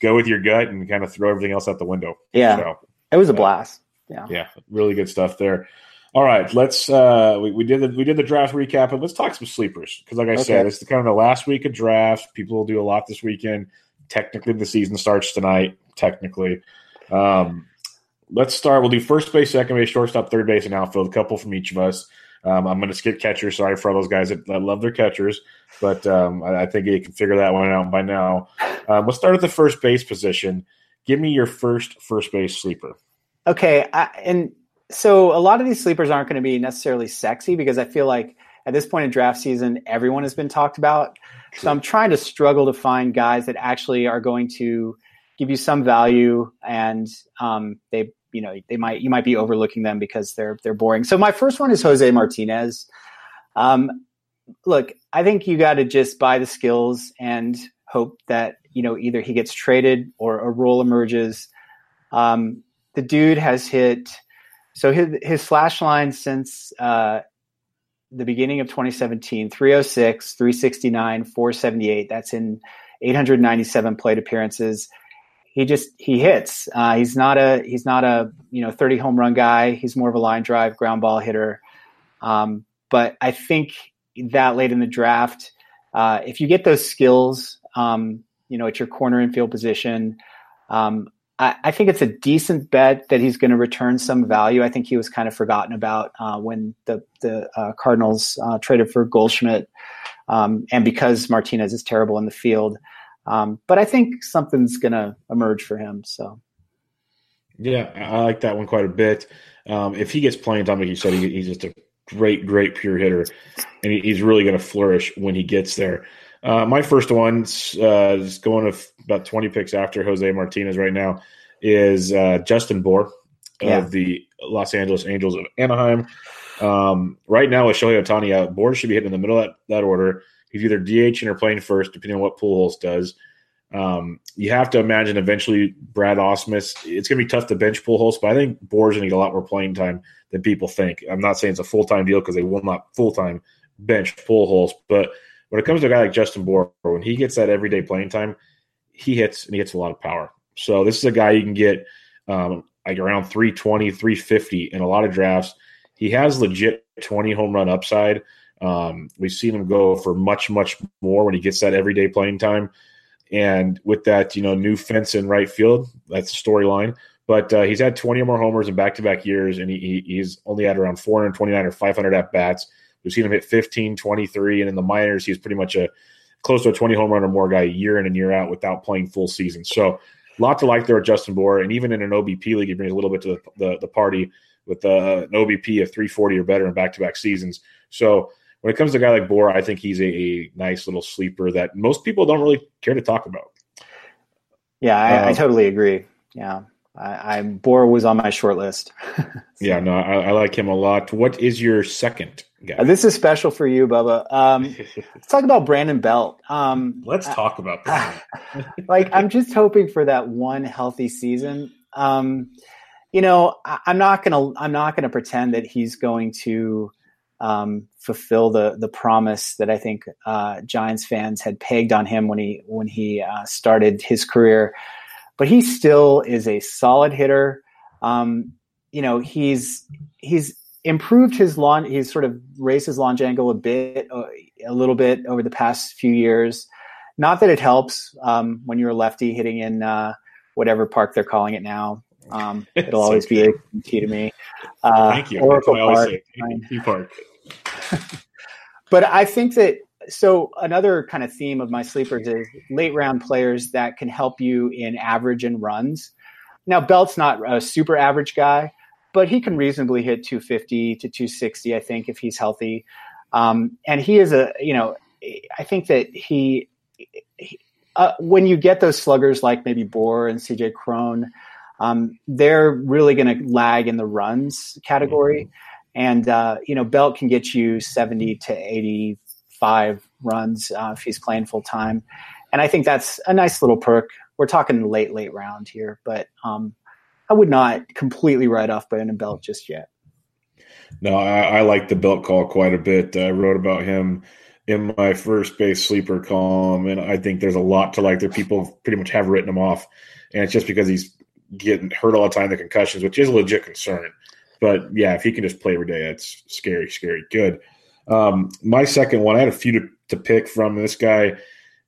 go with your gut and kind of throw everything else out the window. Yeah, so, it was a blast. Yeah, yeah, really good stuff there. All right, let's uh we, we did the we did the draft recap, and let's talk some sleepers because, like I okay. said, it's the kind of the last week of drafts. People will do a lot this weekend technically the season starts tonight. Technically, um, let's start. We'll do first base, second base, shortstop, third base, and outfield. A couple from each of us. Um, I'm going to skip catcher. Sorry for all those guys that, that love their catchers, but um, I, I, think you can figure that one out by now. Um, let's start at the first base position. Give me your first first base sleeper. Okay, I, and so a lot of these sleepers aren't going to be necessarily sexy because I feel like at this point in draft season, everyone has been talked about. So I'm trying to struggle to find guys that actually are going to give you some value and um, they you know they might you might be overlooking them because they're they're boring. So my first one is Jose Martinez. Um, look, I think you got to just buy the skills and hope that you know either he gets traded or a role emerges. Um, the dude has hit so his his slash line since uh, the beginning of 2017 306 369 478 that's in 897 plate appearances. He just he hits. Uh, he's not a he's not a you know 30 home run guy. He's more of a line drive ground ball hitter. Um, but i think that late in the draft uh, if you get those skills um, you know at your corner infield position um, I, I, think it's a decent bet that he's going to return some value. I think he was kind of forgotten about uh, when the the uh, Cardinals uh, traded for Goldschmidt, um, and because Martinez is terrible in the field. Um, but I think something's going to emerge for him. So, yeah, I like that one quite a bit. Um, if he gets playing time, like you said, he, he's just a great, great pure hitter, and he, he's really going to flourish when he gets there. Uh, my first one uh, is going to about 20 picks after Jose Martinez right now is uh, Justin Bour yeah. of the Los Angeles Angels of Anaheim. Um, right now with Shohei Ohtani out, Bour should be hitting in the middle of that, that order. He's either DHing or playing first, depending on what Pujols does. Um, you have to imagine eventually Brad Ausmus. It's going to be tough to bench Pujols, but I think Bour's going to get a lot more playing time than people think. I'm not saying it's a full time deal because they will not full time bench Pujols, but – when it comes to a guy like Justin Bour, when he gets that everyday playing time, he hits and he hits a lot of power. So this is a guy you can get um, like around 320, 350 in a lot of drafts. He has legit 20 home run upside. Um, we've seen him go for much, much more when he gets that everyday playing time. And with that, you know, new fence in right field, that's the storyline. But uh, he's had 20 or more homers in back to back years, and he, he's only had around 429 or 500 at bats. We've seen him hit 15, 23, and in the minors, he's pretty much a close to a 20 home run or more guy year in and year out without playing full season. So, a lot to like there at Justin Bour, and even in an OBP league, he brings a little bit to the, the, the party with uh, an OBP of 340 or better in back to back seasons. So, when it comes to a guy like Bour, I think he's a, a, nice little sleeper that most people don't really care to talk about. Yeah, I, I uh, totally agree. Yeah. I, I Bour was on my short list. so. Yeah, no, I, I, like him a lot. What is your second guy? Uh, this is special for you, Bubba. Um, let's talk about Brandon Belt. Um, let's talk about that. like, I'm just hoping for that one healthy season. Um, you know, I, am not gonna I'm not gonna pretend that he's going to um, fulfill the the promise that I think uh, Giants fans had pegged on him when he when he uh, started his career but he still is a solid hitter. Um, you know, he's he's improved his launch. He's sort of raised his launch angle a bit, uh, a little bit over the past few years. Not that it helps um, when you're a lefty hitting in uh, whatever park they're calling it now. Um, it'll always okay. be a key to me. Uh, Thank you. Oracle Park. Park. but I think that so another kind of theme of my sleepers is late round players that can help you in average and runs. Now Belt's not a super average guy, but he can reasonably hit 250 to 260, I think, if he's healthy. Um, and he is a, you know, I think that he, he uh, when you get those sluggers like maybe Bour and CJ Cron, um, they're really going to lag in the runs category. Mm-hmm. And, uh, you know, Belt can get you 70 to 85 runs uh, if he's playing full time. And I think that's a nice little perk. We're talking late, late round here, but um, I would not completely write off Brandon Belt just yet. No, I, I like the Belt call quite a bit. I wrote about him in my first base sleeper column, and I think there's a lot to like. There, people pretty much have written him off, and it's just because he's getting hurt all the time, the concussions, which is a legit concern. But yeah, if he can just play every day, that's scary, scary good. Um, my second one, I had a few to, to pick from this guy.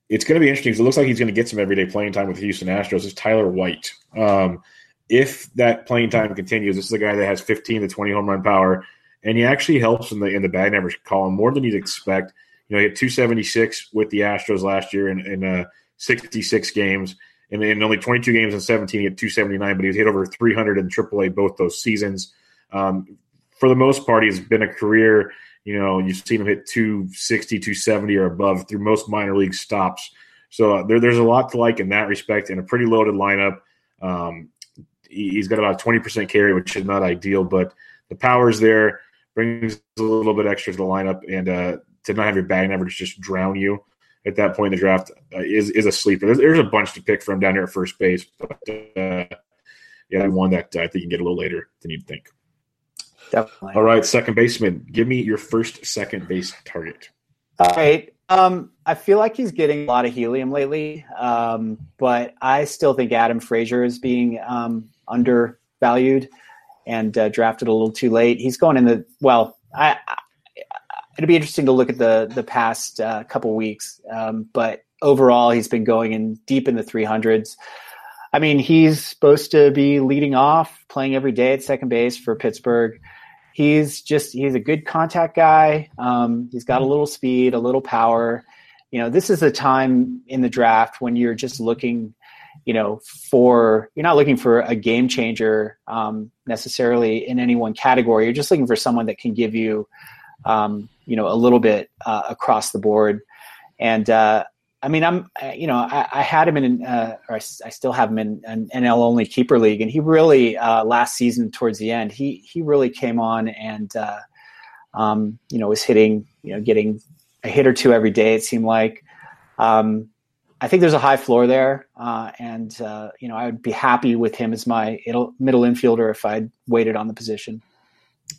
It's going to be interesting because it looks like he's going to get some everyday playing time with the Houston Astros. Is Tyler White? Um, if that playing time continues, this is a guy that has 15 to 20 home run power, and he actually helps in the in the batting average column more than you'd expect. You know, he had 276 with the Astros last year in, in uh, 66 games, and in only 22 games in 17, he had 279, but he hit over 300 in AAA both those seasons. Um, for the most part, he's been a career. You know, you've seen him hit 260, 270 or above through most minor league stops. So uh, there, there's a lot to like in that respect, and a pretty loaded lineup. Um, he's got about 20% carry, which is not ideal, but the power's there, brings a little bit extra to the lineup, and uh, to not have your batting average just drown you at that point in the draft uh, is is a sleeper. There's, there's, a bunch to pick from down here at first base, but uh, yeah, one that uh, I think you can get a little later than you'd think. Definitely. All right, second baseman. Give me your first second base target. All right. Um, I feel like he's getting a lot of helium lately, um, but I still think Adam Frazier is being um, undervalued and uh, drafted a little too late. He's going in the well. I, I it'd be interesting to look at the the past uh, couple weeks, um, but overall, he's been going in deep in the 300s. I mean, he's supposed to be leading off, playing every day at second base for Pittsburgh. He's just he's a good contact guy. Um, he's got a little speed, a little power. You know, this is a time in the draft when you're just looking you know, for you're not looking for a game changer um, necessarily in any one category. You're just looking for someone that can give you, um, you know, a little bit uh, across the board. And uh, I mean, I'm, you know, I, I had him in, uh, or I, I, still have him in an NL only keeper league, and he really uh, last season towards the end, he he really came on and, uh, um, you know, was hitting, you know, getting a hit or two every day. It seemed like. Um, I think there's a high floor there, uh, and uh, you know I would be happy with him as my middle infielder if I'd waited on the position.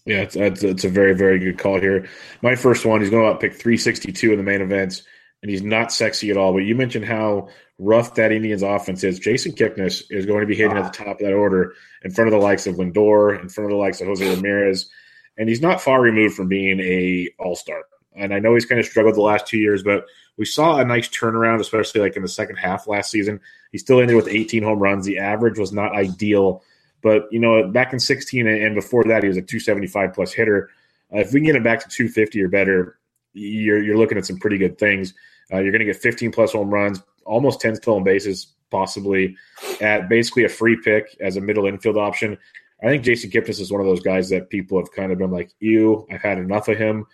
Yeah, it's, it's, it's, a very very good call here. My first one, he's going to pick 362 in the main events, and he's not sexy at all. But you mentioned how rough that Indians offense is. Jason Kipnis is going to be hitting at the top of that order in front of the likes of Lindor, in front of the likes of Jose Ramirez, and he's not far removed from being a All Star. And I know he's kind of struggled the last two years, but we saw a nice turnaround, especially like in the second half last season. He still ended with 18 home runs. The average was not ideal, but you know, back in 16 and before that, he was a 275 plus hitter. Uh, if we can get him back to 250 or better, you're you're looking at some pretty good things. Uh, you're going to get 15 plus home runs, almost 10 stolen bases, possibly at basically a free pick as a middle infield option. I think Jason Kipnis is one of those guys that people have kind of been like, "Ew, I've had enough of him."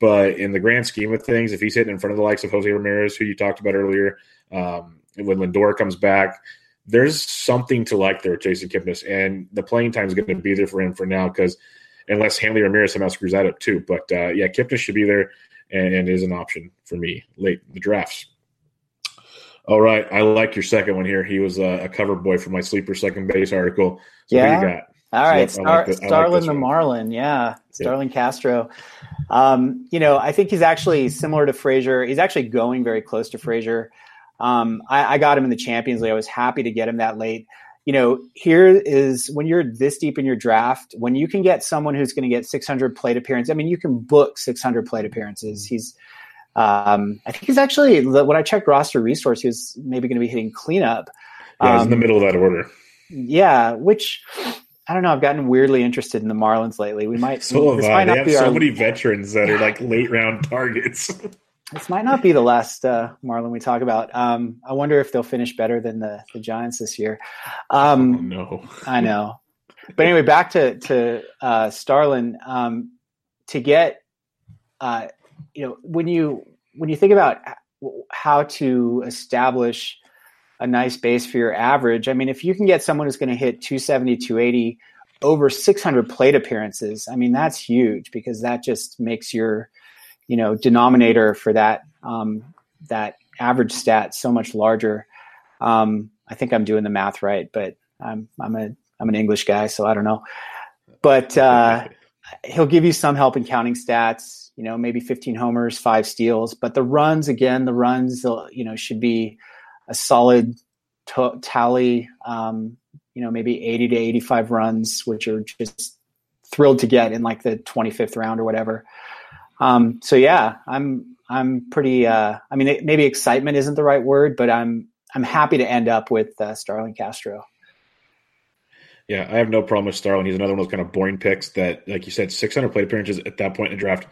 But in the grand scheme of things, if he's hitting in front of the likes of Jose Ramirez, who you talked about earlier, um, when Lindor comes back, there's something to like there with Jason Kipnis. And the playing time is going to be there for him for now because unless Hanley Ramirez somehow screws that up too. But uh, yeah, Kipnis should be there and, and is an option for me late in the drafts. All right, I like your second one here. He was a, a cover boy for my sleeper second base article. So yeah. All right, Star- like Starlin like the Marlin, yeah, Starlin yeah. Castro. Um, you know, I think he's actually similar to Frazier. He's actually going very close to Frazier. Um, I, I, got him in the Champions League. I was happy to get him that late. You know, here is when you're this deep in your draft, when you can get someone who's going to get 600 plate appearances. I mean, you can book 600 plate appearances. He's, um, I think he's actually when I checked roster resource, he was maybe going to be hitting cleanup. Yeah, he's in the um, middle of that order. Yeah, which I don't know. I've gotten weirdly interested in the Marlins lately. We might. So have I. They have so our, many veterans that are like late round targets. this might not be the last uh, Marlin we talk about. Um, I wonder if they'll finish better than the, the Giants this year. Um, oh, no, I know. But anyway, back to to uh, Starlin. Um, to get, uh, you know, when you when you think about how to establish a nice base for your average, I mean, if you can get someone who's going to hit 270, 280 over 600 plate appearances, I mean, that's huge because that just makes your you know denominator for that um, that average stat so much larger. Um, I think I'm doing the math right, but I'm I'm a I'm an English guy, so I don't know. But uh, he'll give you some help in counting stats. You know, maybe 15 homers, five steals. But the runs, again, the runs, you know, should be a solid t- tally. Um, you know, maybe 80 to 85 runs, which are just thrilled to get in like the 25th round or whatever. Um, so yeah, I'm I'm pretty. Uh, I mean, it, maybe excitement isn't the right word, but I'm I'm happy to end up with uh, Starlin Castro. Yeah, I have no problem with Starlin. He's another one of those kind of boring picks that, like you said, 600 plate appearances at that point in the draft.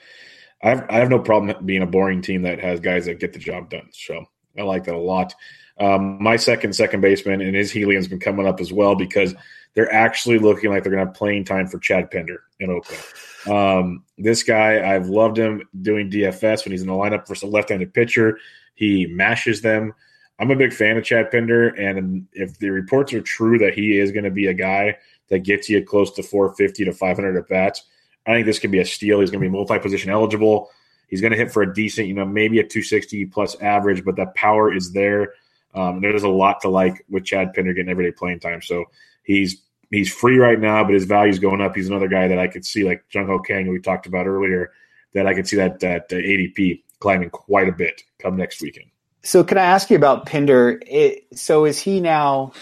I have, I have no problem being a boring team that has guys that get the job done. So I like that a lot. Um, my second second baseman and his helium's been coming up as well because they're actually looking like they're going to have playing time for Chad Pinder in Oakland. Um, this guy, I've loved him doing DFS when he's in the lineup versus a left-handed pitcher. He mashes them. I'm a big fan of Chad Pinder, and if the reports are true that he is going to be a guy that gets you close to 450 to 500 at bats, I think this could be a steal. He's going to be multi-position eligible. He's going to hit for a decent, you know, maybe a 260 plus average, but that power is there. Um, there's a lot to like with Chad Pinder getting everyday playing time. So he's he's free right now, but his value's going up. He's another guy that I could see, like Jung Ho Kang, we talked about earlier, that I could see that that uh, ADP climbing quite a bit come next weekend. So, can I ask you about Pinder? It, so, is he now?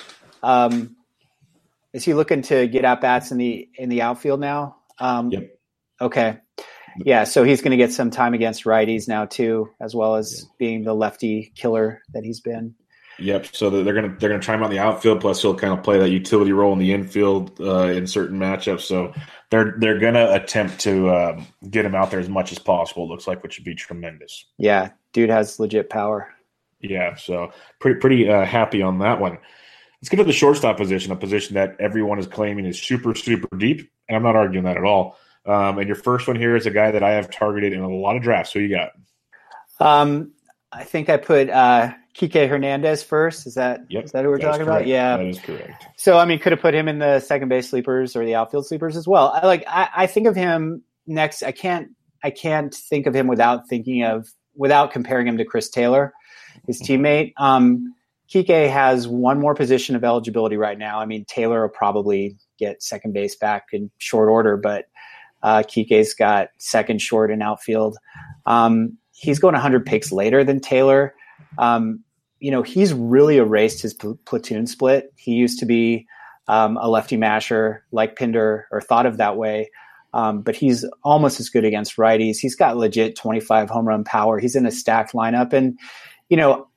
Um, is he looking to get at bats in the in the outfield now? Um, yep. Okay. Yeah, so he's going to get some time against righties now too, as well as yeah. being the lefty killer that he's been. Yep. So they're gonna they're gonna try him on the outfield. Plus, he'll kind of play that utility role in the infield uh, in certain matchups. So they're they're gonna attempt to um, get him out there as much as possible. It looks like, which would be tremendous. Yeah, dude has legit power. Yeah. So pretty pretty uh, happy on that one. Let's get to the shortstop position, a position that everyone is claiming is super super deep, and I'm not arguing that at all. Um, and your first one here is a guy that I have targeted in a lot of drafts. Who you got? Um, I think I put uh, Kike Hernandez first. Is that yep, is that who we're talking about? Yeah, that is correct. So I mean, could have put him in the second base sleepers or the outfield sleepers as well. I like I, I think of him next. I can't I can't think of him without thinking of without comparing him to Chris Taylor, his mm-hmm. teammate. Um, Kike has one more position of eligibility right now. I mean, Taylor will probably get second base back in short order, but uh, Kike's got second, short, and outfield. Um, he's going 100 picks later than Taylor. Um, you know, he's really erased his pl- platoon split. He used to be um, a lefty masher like Pinder or thought of that way. Um, but he's almost as good against righties. He's got legit 25 home run power. He's in a stacked lineup. And, you know,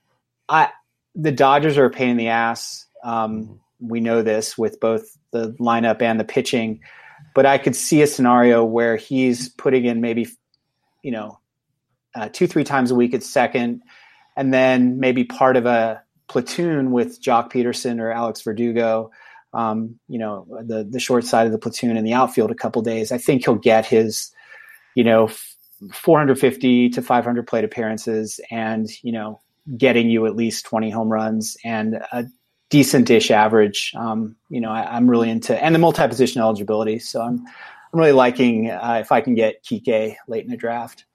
I, the Dodgers are a pain in the ass. Um, we know this with both the lineup and the pitching. But I could see a scenario where he's putting in maybe, you know, uh, two, three times a week at second, and then maybe part of a platoon with Joc Pederson or Alex Verdugo, um, you know, the the short side of the platoon in the outfield a couple days. I think he'll get his, you know, 450 to 500 plate appearances, and you know, getting you at least 20 home runs and a decent dish average. Um, you know, I, am really into and the multi position eligibility. So I'm I'm really liking uh, if I can get Kike late in the draft.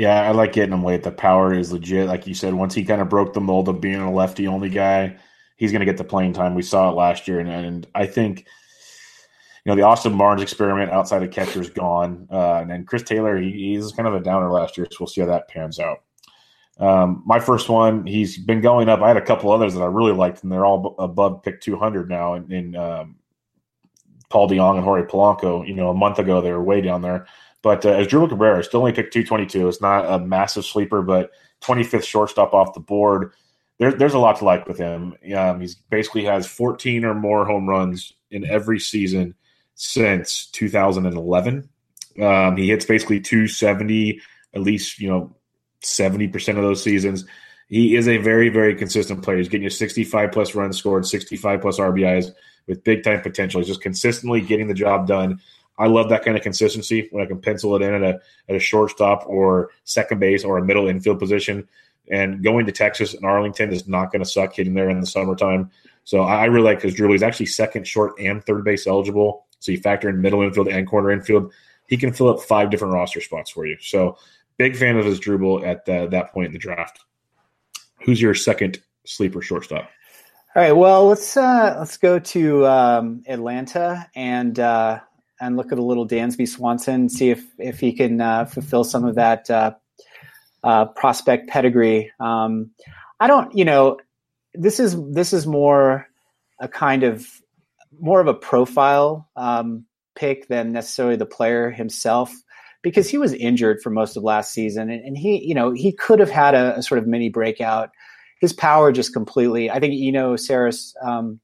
Yeah, I like getting him late. The power is legit. Like you said, once he kind of broke the mold of being a lefty only guy, he's going to get the playing time. We saw it last year, and, and I think you know the Austin Barnes experiment outside of catcher is gone, uh, and then Chris Taylor he, he's kind of a downer last year, so we'll see how that pans out. Um, my first one, he's been going up. I had a couple others that I really liked, and they're all above pick 200 now. In, in um, Paul DeJong and Jorge Polanco, you know, a month ago they were way down there. But uh, Asdrubal Cabrera still only picked 222. It's not a massive sleeper, but 25th shortstop off the board. There, there's a lot to like with him. Um, he's basically has 14 or more home runs in every season since 2011. Um, he hits basically 270 at least, you know, 70% of those seasons. He is a very, very consistent player. He's getting you 65 plus runs scored, 65 plus RBIs with big time potential. He's just consistently getting the job done. I love that kind of consistency when I can pencil it in at a at a shortstop or second base or a middle infield position. And going to Texas and Arlington is not going to suck hitting there in the summertime. So I really like because Drew is actually second, short, and third base eligible. So you factor in middle infield and corner infield. He can fill up five different roster spots for you. So big fan of his Asdrubal at the, that point in the draft. Who's your second sleeper shortstop? All right. Well, let's uh, let's go to um, Atlanta and uh, and look at a little Dansby Swanson, see if if he can uh, fulfill some of that uh, uh, prospect pedigree. Um, I don't, you know, this is this is more a kind of more of a profile um, pick than necessarily the player himself because he was injured for most of last season and, and he you know he could have had a, a, sort of mini breakout his power just completely i think Eno Sarris um,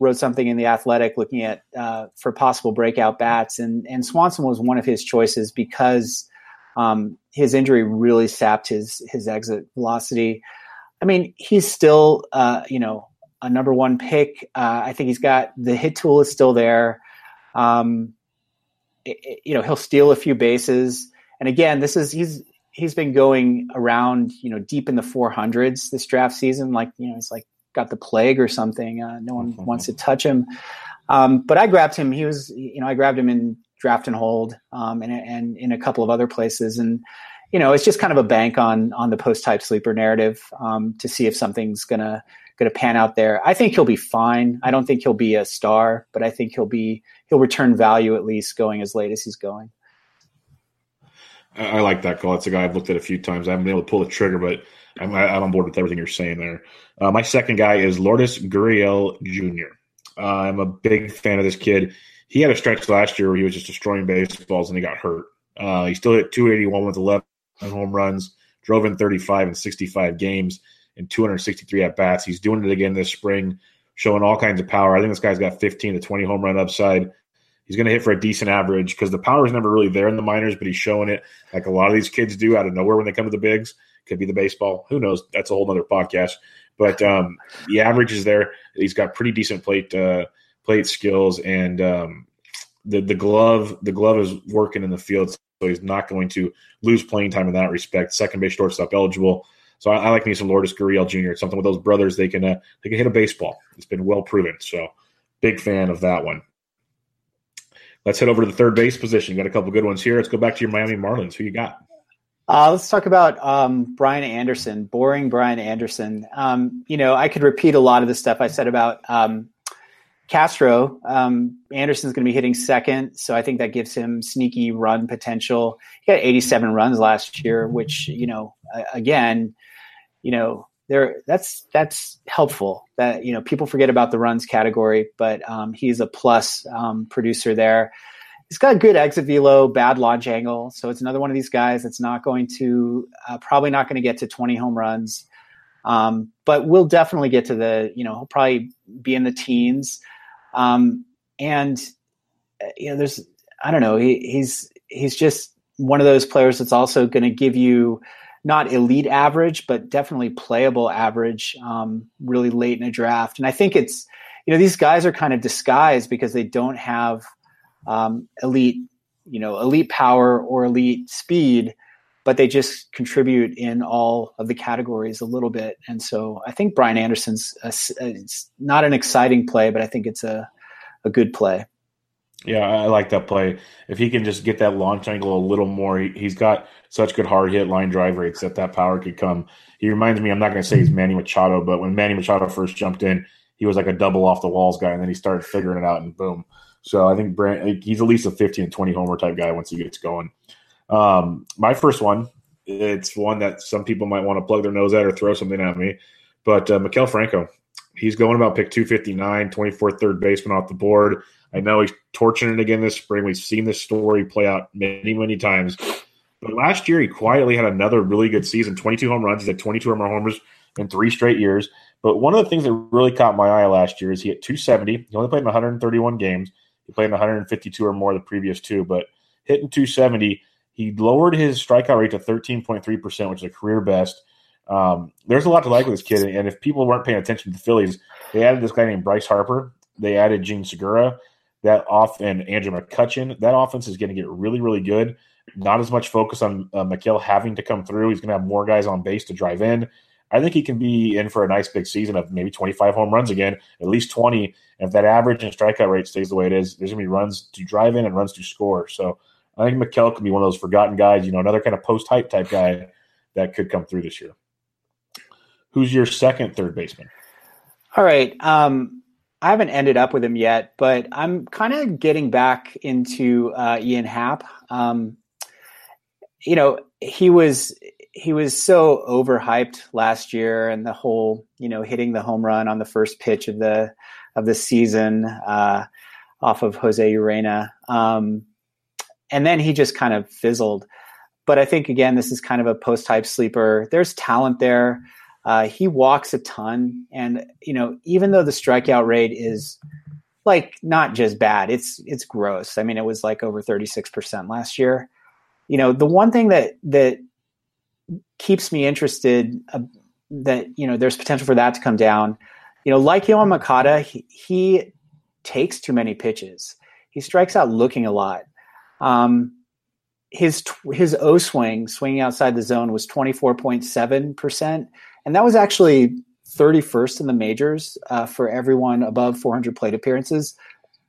wrote something in the athletic looking at uh, for possible breakout bats and and swanson was one of his choices because um, his injury really sapped his his exit velocity I mean, he's still, uh, you know, a number one pick. Uh, I think he's got the hit tool is still there. Um, it, it, you know, he'll steal a few bases. And again, this is he's he's been going around, you know, deep in the 400s this draft season. Like, you know, it's like got the plague or something. Uh, no one mm-hmm. wants to touch him. Um, but I grabbed him. He was, you know, I grabbed him in draft and hold, um, and and in a couple of other places, and you know, it's just kind of a bank on on the post type sleeper narrative um, to see if something's gonna gonna pan out there. I think he'll be fine. I don't think he'll be a star, but I think he'll be he'll return value at least going as late as he's going. I, like that call. It's a guy I've looked at a few times. I haven't been able to pull the trigger, but I'm, I'm on board with everything you're saying there. Uh, my second guy is Lourdes Gurriel Jr. Uh, I'm a big fan of this kid. He had a stretch last year where he was just destroying baseballs and he got hurt. Uh, he still hit 281 with 11 home runs, drove in 35 and 65 games and 263 at bats. He's doing it again this spring, showing all kinds of power. I think this guy's got 15 to 20 home run upside. He's going to hit for a decent average because the power is never really there in the minors, but he's showing it like a lot of these kids do out of nowhere when they come to the bigs. Could be the baseball. Who knows? That's a whole other podcast. But um, the average is there. He's got pretty decent plate uh, plate skills, and um, the the glove the glove is working in the field so he's not going to lose playing time in that respect. Second base shortstop eligible. So I, I like me some Lourdes Gurriel Jr. It's something with those brothers they can uh, they can hit a baseball. It's been well proven. So big fan of that one. Let's head over to the third base position. You got a couple good ones here. Let's go back to your Miami Marlins. Who you got? Uh, let's talk about um, Brian Anderson, boring Brian Anderson. Um, you know, I could repeat a lot of the stuff I said about um, Castro, um, Anderson's going to be hitting second, so I think that gives him sneaky run potential. He got 87 runs last year, which you know, again, you know, there that's that's helpful. That you know, people forget about the runs category, but um, he's a plus um, producer there. He's got a good exit velo, bad launch angle, so it's another one of these guys that's not going to uh, probably not going to get to 20 home runs. Um, but we'll definitely get to the, you know, he'll probably be in the teens. Um, and uh, you know, there's I don't know, he, he's he's just one of those players that's also going to give you not elite average, but definitely playable average um, really late in a draft. And I think it's you know these guys are kind of disguised because they don't have um, elite you know elite power or elite speed but they just contribute in all of the categories a little bit. And so I think Brian Anderson's a, it's not an exciting play, but I think it's a, a good play. Yeah, I like that play. If he can just get that launch angle a little more, he, has got such good hard hit line drive rates that that power could come. He reminds me, I'm not going to say he's Manny Machado, but when Manny Machado first jumped in, he was like a double off the walls guy, and then he started figuring it out, and boom. So I think Brand, he's at least a 15 and 20 homer type guy once he gets going. Um, my first one it's one that some people might want to plug their nose at or throw something at me. But uh, Maikel Franco, he's going about pick 259, 24th third baseman off the board. I know he's torching it again this spring. We've seen this story play out many, many times. But last year, he quietly had another really good season 22 home runs. He's had 22 or more homers in three straight years. But one of the things that really caught my eye last year is he hit 270. He only played in 131 games. He played in 152 or more the previous two, but hitting 270, he lowered his strikeout rate to 13.3%, which is a career best. Um, there's a lot to like with this kid, and if people weren't paying attention to the Phillies, they added this guy named Bryce Harper. They added Jean Segura, that off and Andrew McCutchen. That offense is going to get really, really good. Not as much focus on uh, Maikel having to come through. He's going to have more guys on base to drive in. I think he can be in for a nice big season of maybe 25 home runs again, at least 20. And if that average and strikeout rate stays the way it is, there's going to be runs to drive in and runs to score. So I think Maikel could be one of those forgotten guys, you know, another kind of post hype type guy that could come through this year. Who's your second third baseman? All right. Um, I haven't ended up with him yet, but I'm kind of getting back into uh, Ian Happ. Um, you know, he was he was so overhyped last year, and the whole you know hitting the home run on the first pitch of the of the season uh, off of Jose Urena, um, and then he just kind of fizzled. But I think again, this is kind of a post type sleeper. There's talent there. Uh, he walks a ton, and you know, even though the strikeout rate is like not just bad, it's it's gross. I mean, it was like over 36% last year. You know, the one thing that that keeps me interested uh, that you know there's potential for that to come down. You know, like Yoan Moncada, he, he takes too many pitches. He strikes out looking a lot. Um, his his O swing, swinging outside the zone, was 24.7 percent and that was actually 31st in the majors uh, for everyone above 400 plate appearances.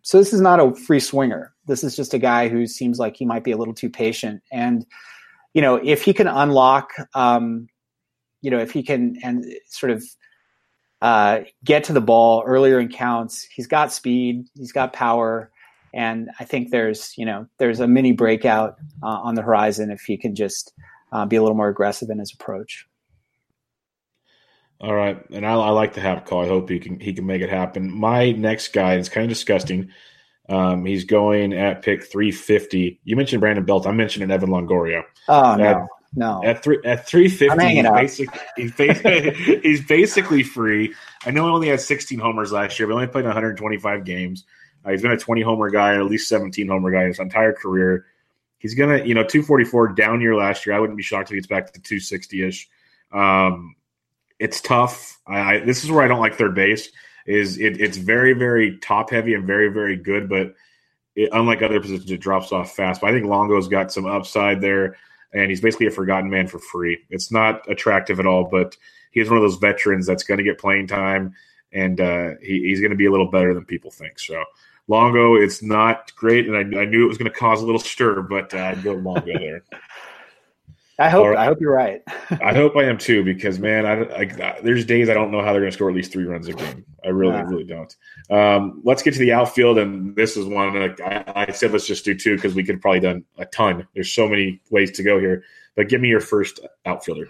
So this is not a free swinger. This is just a guy who seems like he might be a little too patient. And you know, if he can unlock, um, you know, if he can and sort of uh, get to the ball earlier in counts, he's got speed, he's got power, and I think there's you know there's a mini breakout uh, on the horizon if he can just uh, be a little more aggressive in his approach. All right, and I, I like the Happ call. I hope he can he can make it happen. My next guy is kind of disgusting. Um, he's going at pick 350. You mentioned Brandon Belt. I'm mentioning Evan Longoria. Oh at, no, no. At three at 350, he's, basically, he's basically free. I know he only had 16 homers last year, but only played 125 games. Uh, he's been a 20 homer guy and at least 17 homer guy his entire career. He's gonna, you know, 244 down year last year. I wouldn't be shocked if he gets back to 260 ish. Um, it's tough. I, I, this is where I don't like third base. Is it, it's very very top heavy and very very good, but it, unlike other positions, it drops off fast. But I think Longo's got some upside there, and he's basically a forgotten man for free. It's not attractive at all, but he's one of those veterans that's going to get playing time, and uh, he, he's going to be a little better than people think. So. Longo, it's not great, and I, I knew it was going to cause a little stir, but uh, I'd go Longo there. I hope right. I hope you're right. I hope I am too because man, I, I, there's days I don't know how they're going to score at least three runs a game. I really, really don't. Um, let's get to the outfield, and this is one I, I said let's just do two because we could probably done a ton. There's so many ways to go here, but give me your first outfielder.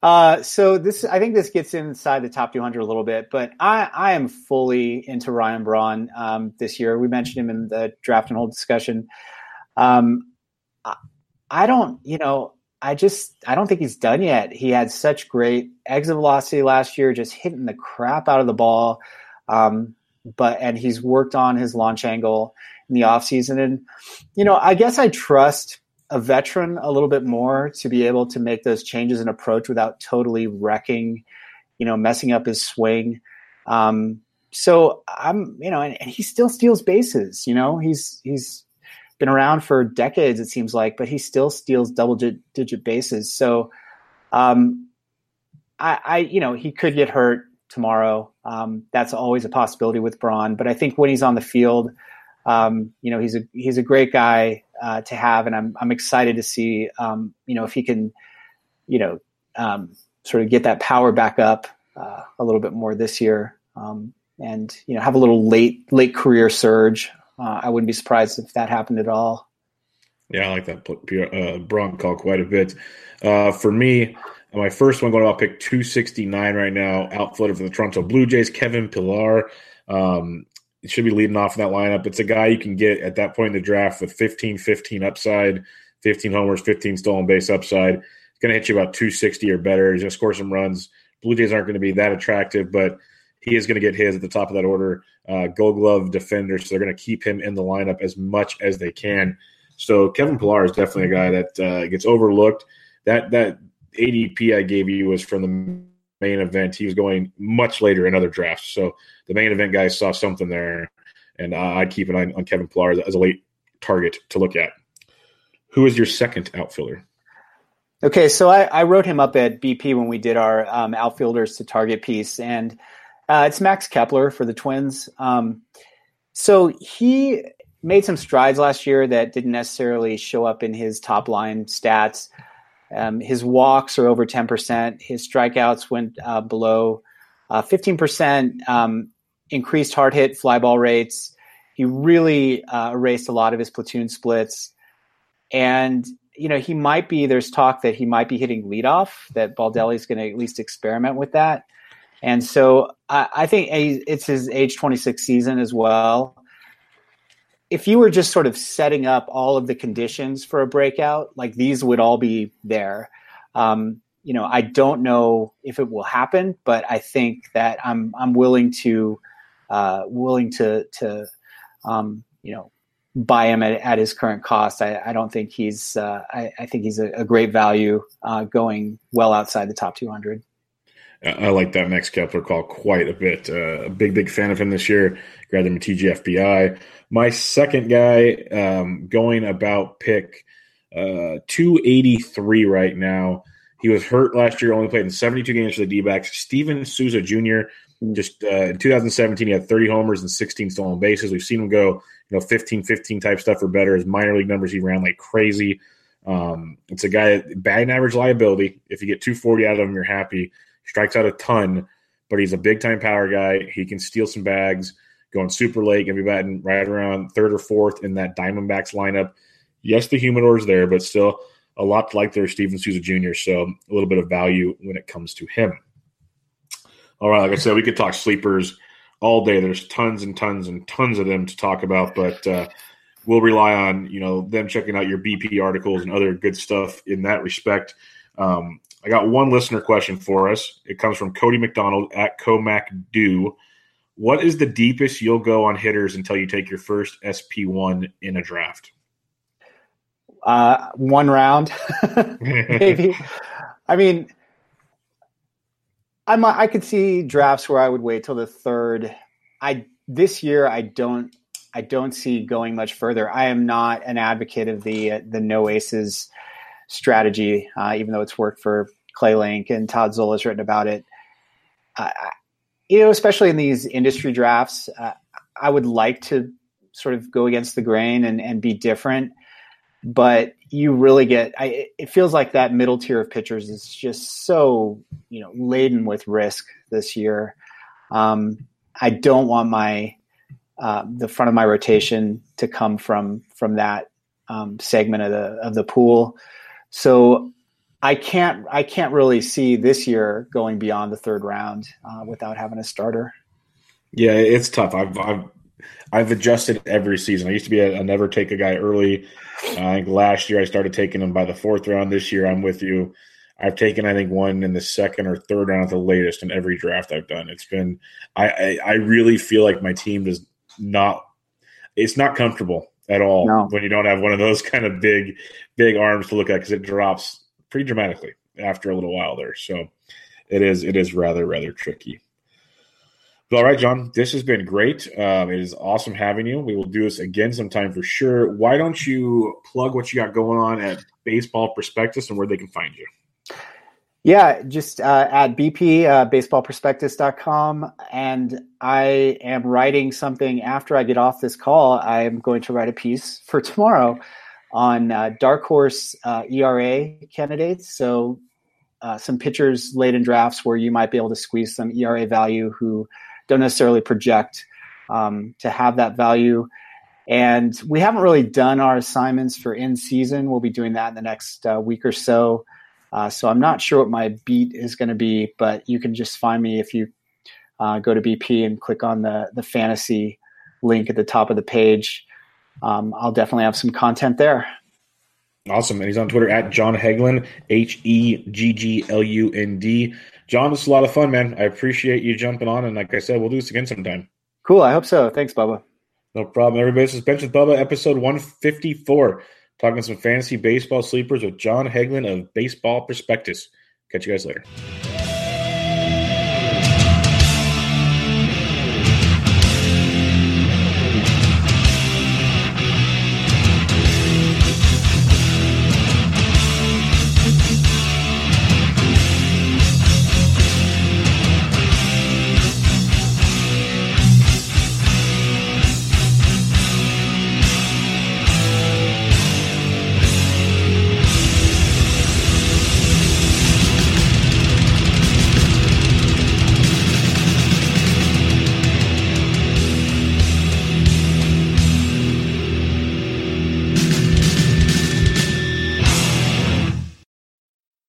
Uh, so this, I think this gets inside the top 200 a little bit, but I, I am fully into Ryan Braun um, this year. We mentioned him in the draft and hold discussion. Um, I don't, you know, I just I don't think he's done yet. He had such great exit velocity last year, just hitting the crap out of the ball. Um, but and he's worked on his launch angle in the offseason. And, you know, I guess I trust a veteran a little bit more to be able to make those changes in approach without totally wrecking, you know, messing up his swing. Um, so I'm, you know, and, and he still steals bases, you know, he's he's been around for decades, it seems like, but he still steals double digit bases. So, um, I, I, you know, he could get hurt tomorrow. Um, that's always a possibility with Braun. But I think when he's on the field, um, you know, he's a he's a great guy uh, to have, and I'm I'm excited to see, um, you know, if he can, you know, um, sort of get that power back up uh, a little bit more this year, um, and you know, have a little late late career surge uh, I wouldn't be surprised if that happened at all. Yeah, I like that uh, call quite a bit. Uh, for me, my first one going about pick 269 right now, outfielder for the Toronto Blue Jays, Kevin Pillar. Um, should be leading off in that lineup. It's a guy you can get at that point in the draft with 15 15 upside, 15 homers, 15 stolen base upside. It's going to hit you about 260 or better. He's going to score some runs. Blue Jays aren't going to be that attractive, but he is going to get his at the top of that order. Uh, gold glove defender, so they're going to keep him in the lineup as much as they can. So Kevin Pillar is definitely a guy that uh, gets overlooked. That that ADP I gave you was from the main event. He was going much later in other drafts. So the main event guys saw something there, and uh, I'd keep an eye on Kevin Pillar as, as a late target to look at. Who is your second outfielder? Okay, so I, I, wrote him up at BP when we did our um, outfielders to target piece, and uh, it's Max Kepler for the Twins. Um, so he made some strides last year that didn't necessarily show up in his top line stats. Um, his walks are over 10%. His strikeouts went uh, below uh, 15%, um, increased hard hit fly ball rates. He really uh, erased a lot of his platoon splits. And, you know, he might be, there's talk that he might be hitting leadoff, that Baldelli's going to at least experiment with that. And so I, I think it's his age 26 season as well if you were just sort of setting up all of the conditions for a breakout, like these would all be there. Um, you know, I don't know if it will happen, but I think that I'm I'm willing to uh, willing to to um, you know buy him at, at his current cost. I, I don't think he's uh, I, I, think he's a, a great value uh, going well outside the top 200. I like that Max Kepler call quite a bit. Uh, a big, big fan of him this year. Grabbed him a TGFBI. My second guy um, going about pick uh, 283 right now. He was hurt last year, only played in 72 games for the D backs. Steven Souza Jr., just uh, in 2017, he had 30 homers and 16 stolen bases. We've seen him go, you know, 15 15 type stuff or better. His minor league numbers, he ran like crazy. Um, it's a guy, batting average liability. If you get 240 out of him, you're happy strikes out a ton, but he's a big time power guy. He can steal some bags, going super late, gonna be batting right around third or fourth in that Diamondbacks lineup. Yes, the humidor's there, but still a lot like their Steven Souza Jr. So a little bit of value when it comes to him. All right, like I said, we could talk sleepers all day. There's tons and tons and tons of them to talk about, but uh, we'll rely on you know them checking out your BP articles and other good stuff in that respect. Um, I got one listener question for us. It comes from Cody McDonald at Comac Do. What is the deepest you'll go on hitters until you take your first SP1 in a draft? Uh, one round, maybe. I mean, I might, I could see drafts where I would wait till the third. I this year I don't I don't see going much further. I am not an advocate of the uh, the no aces strategy, uh, even though it's worked for Clay Link and Todd Zola's written about it. Uh, you know, especially in these industry drafts, uh, I would like to sort of go against the grain and, and be different. But you really get, I, it feels like that middle tier of pitchers is just so, you know, laden with risk this year. Um, I don't want my, uh, the front of my rotation to come from, from that um, segment of the, of the pool. So I can't I can't really see this year going beyond the third round uh, without having a starter. Yeah, it's tough. I've I've I've adjusted every season. I used to be a, a never take a guy early. I think last year I started taking him by the fourth round. This year I'm with you. I've taken I think one in the second or third round at the latest in every draft I've done. It's been I I, I really feel like my team does not. It's not comfortable at all no. when you don't have one of those kind of big, big arms to look at because it drops pretty dramatically after a little while there. So it is it is rather rather tricky. But all right, John, this has been great. Um, it is awesome having you. We will do this again sometime for sure. Why don't you plug what you got going on at Baseball Prospectus and where they can find you? Yeah, just uh, at BP, uh, baseballprospectus.com. And I am writing something after I get off this call. I am going to write a piece for tomorrow on uh, dark horse uh, ERA candidates. So, uh, some pitchers late in drafts where you might be able to squeeze some ERA value who don't necessarily project um, to have that value. And we haven't really done our assignments for in season. We'll be doing that in the next uh, week or so. Uh, so I'm not sure what my beat is going to be, but you can just find me if you uh, go to BP and click on the the fantasy link at the top of the page. Um, I'll definitely have some content there. Awesome. And he's on Twitter at John Hegglund, H E G G L U N D. John, this is a lot of fun, man. I appreciate you jumping on. And like I said, we'll do this again sometime. Cool. I hope so. Thanks, Bubba. No problem. Everybody, this is Bench with Bubba, episode 154. Talking some fantasy baseball sleepers with John Hegglund of Baseball Prospectus. Catch you guys later.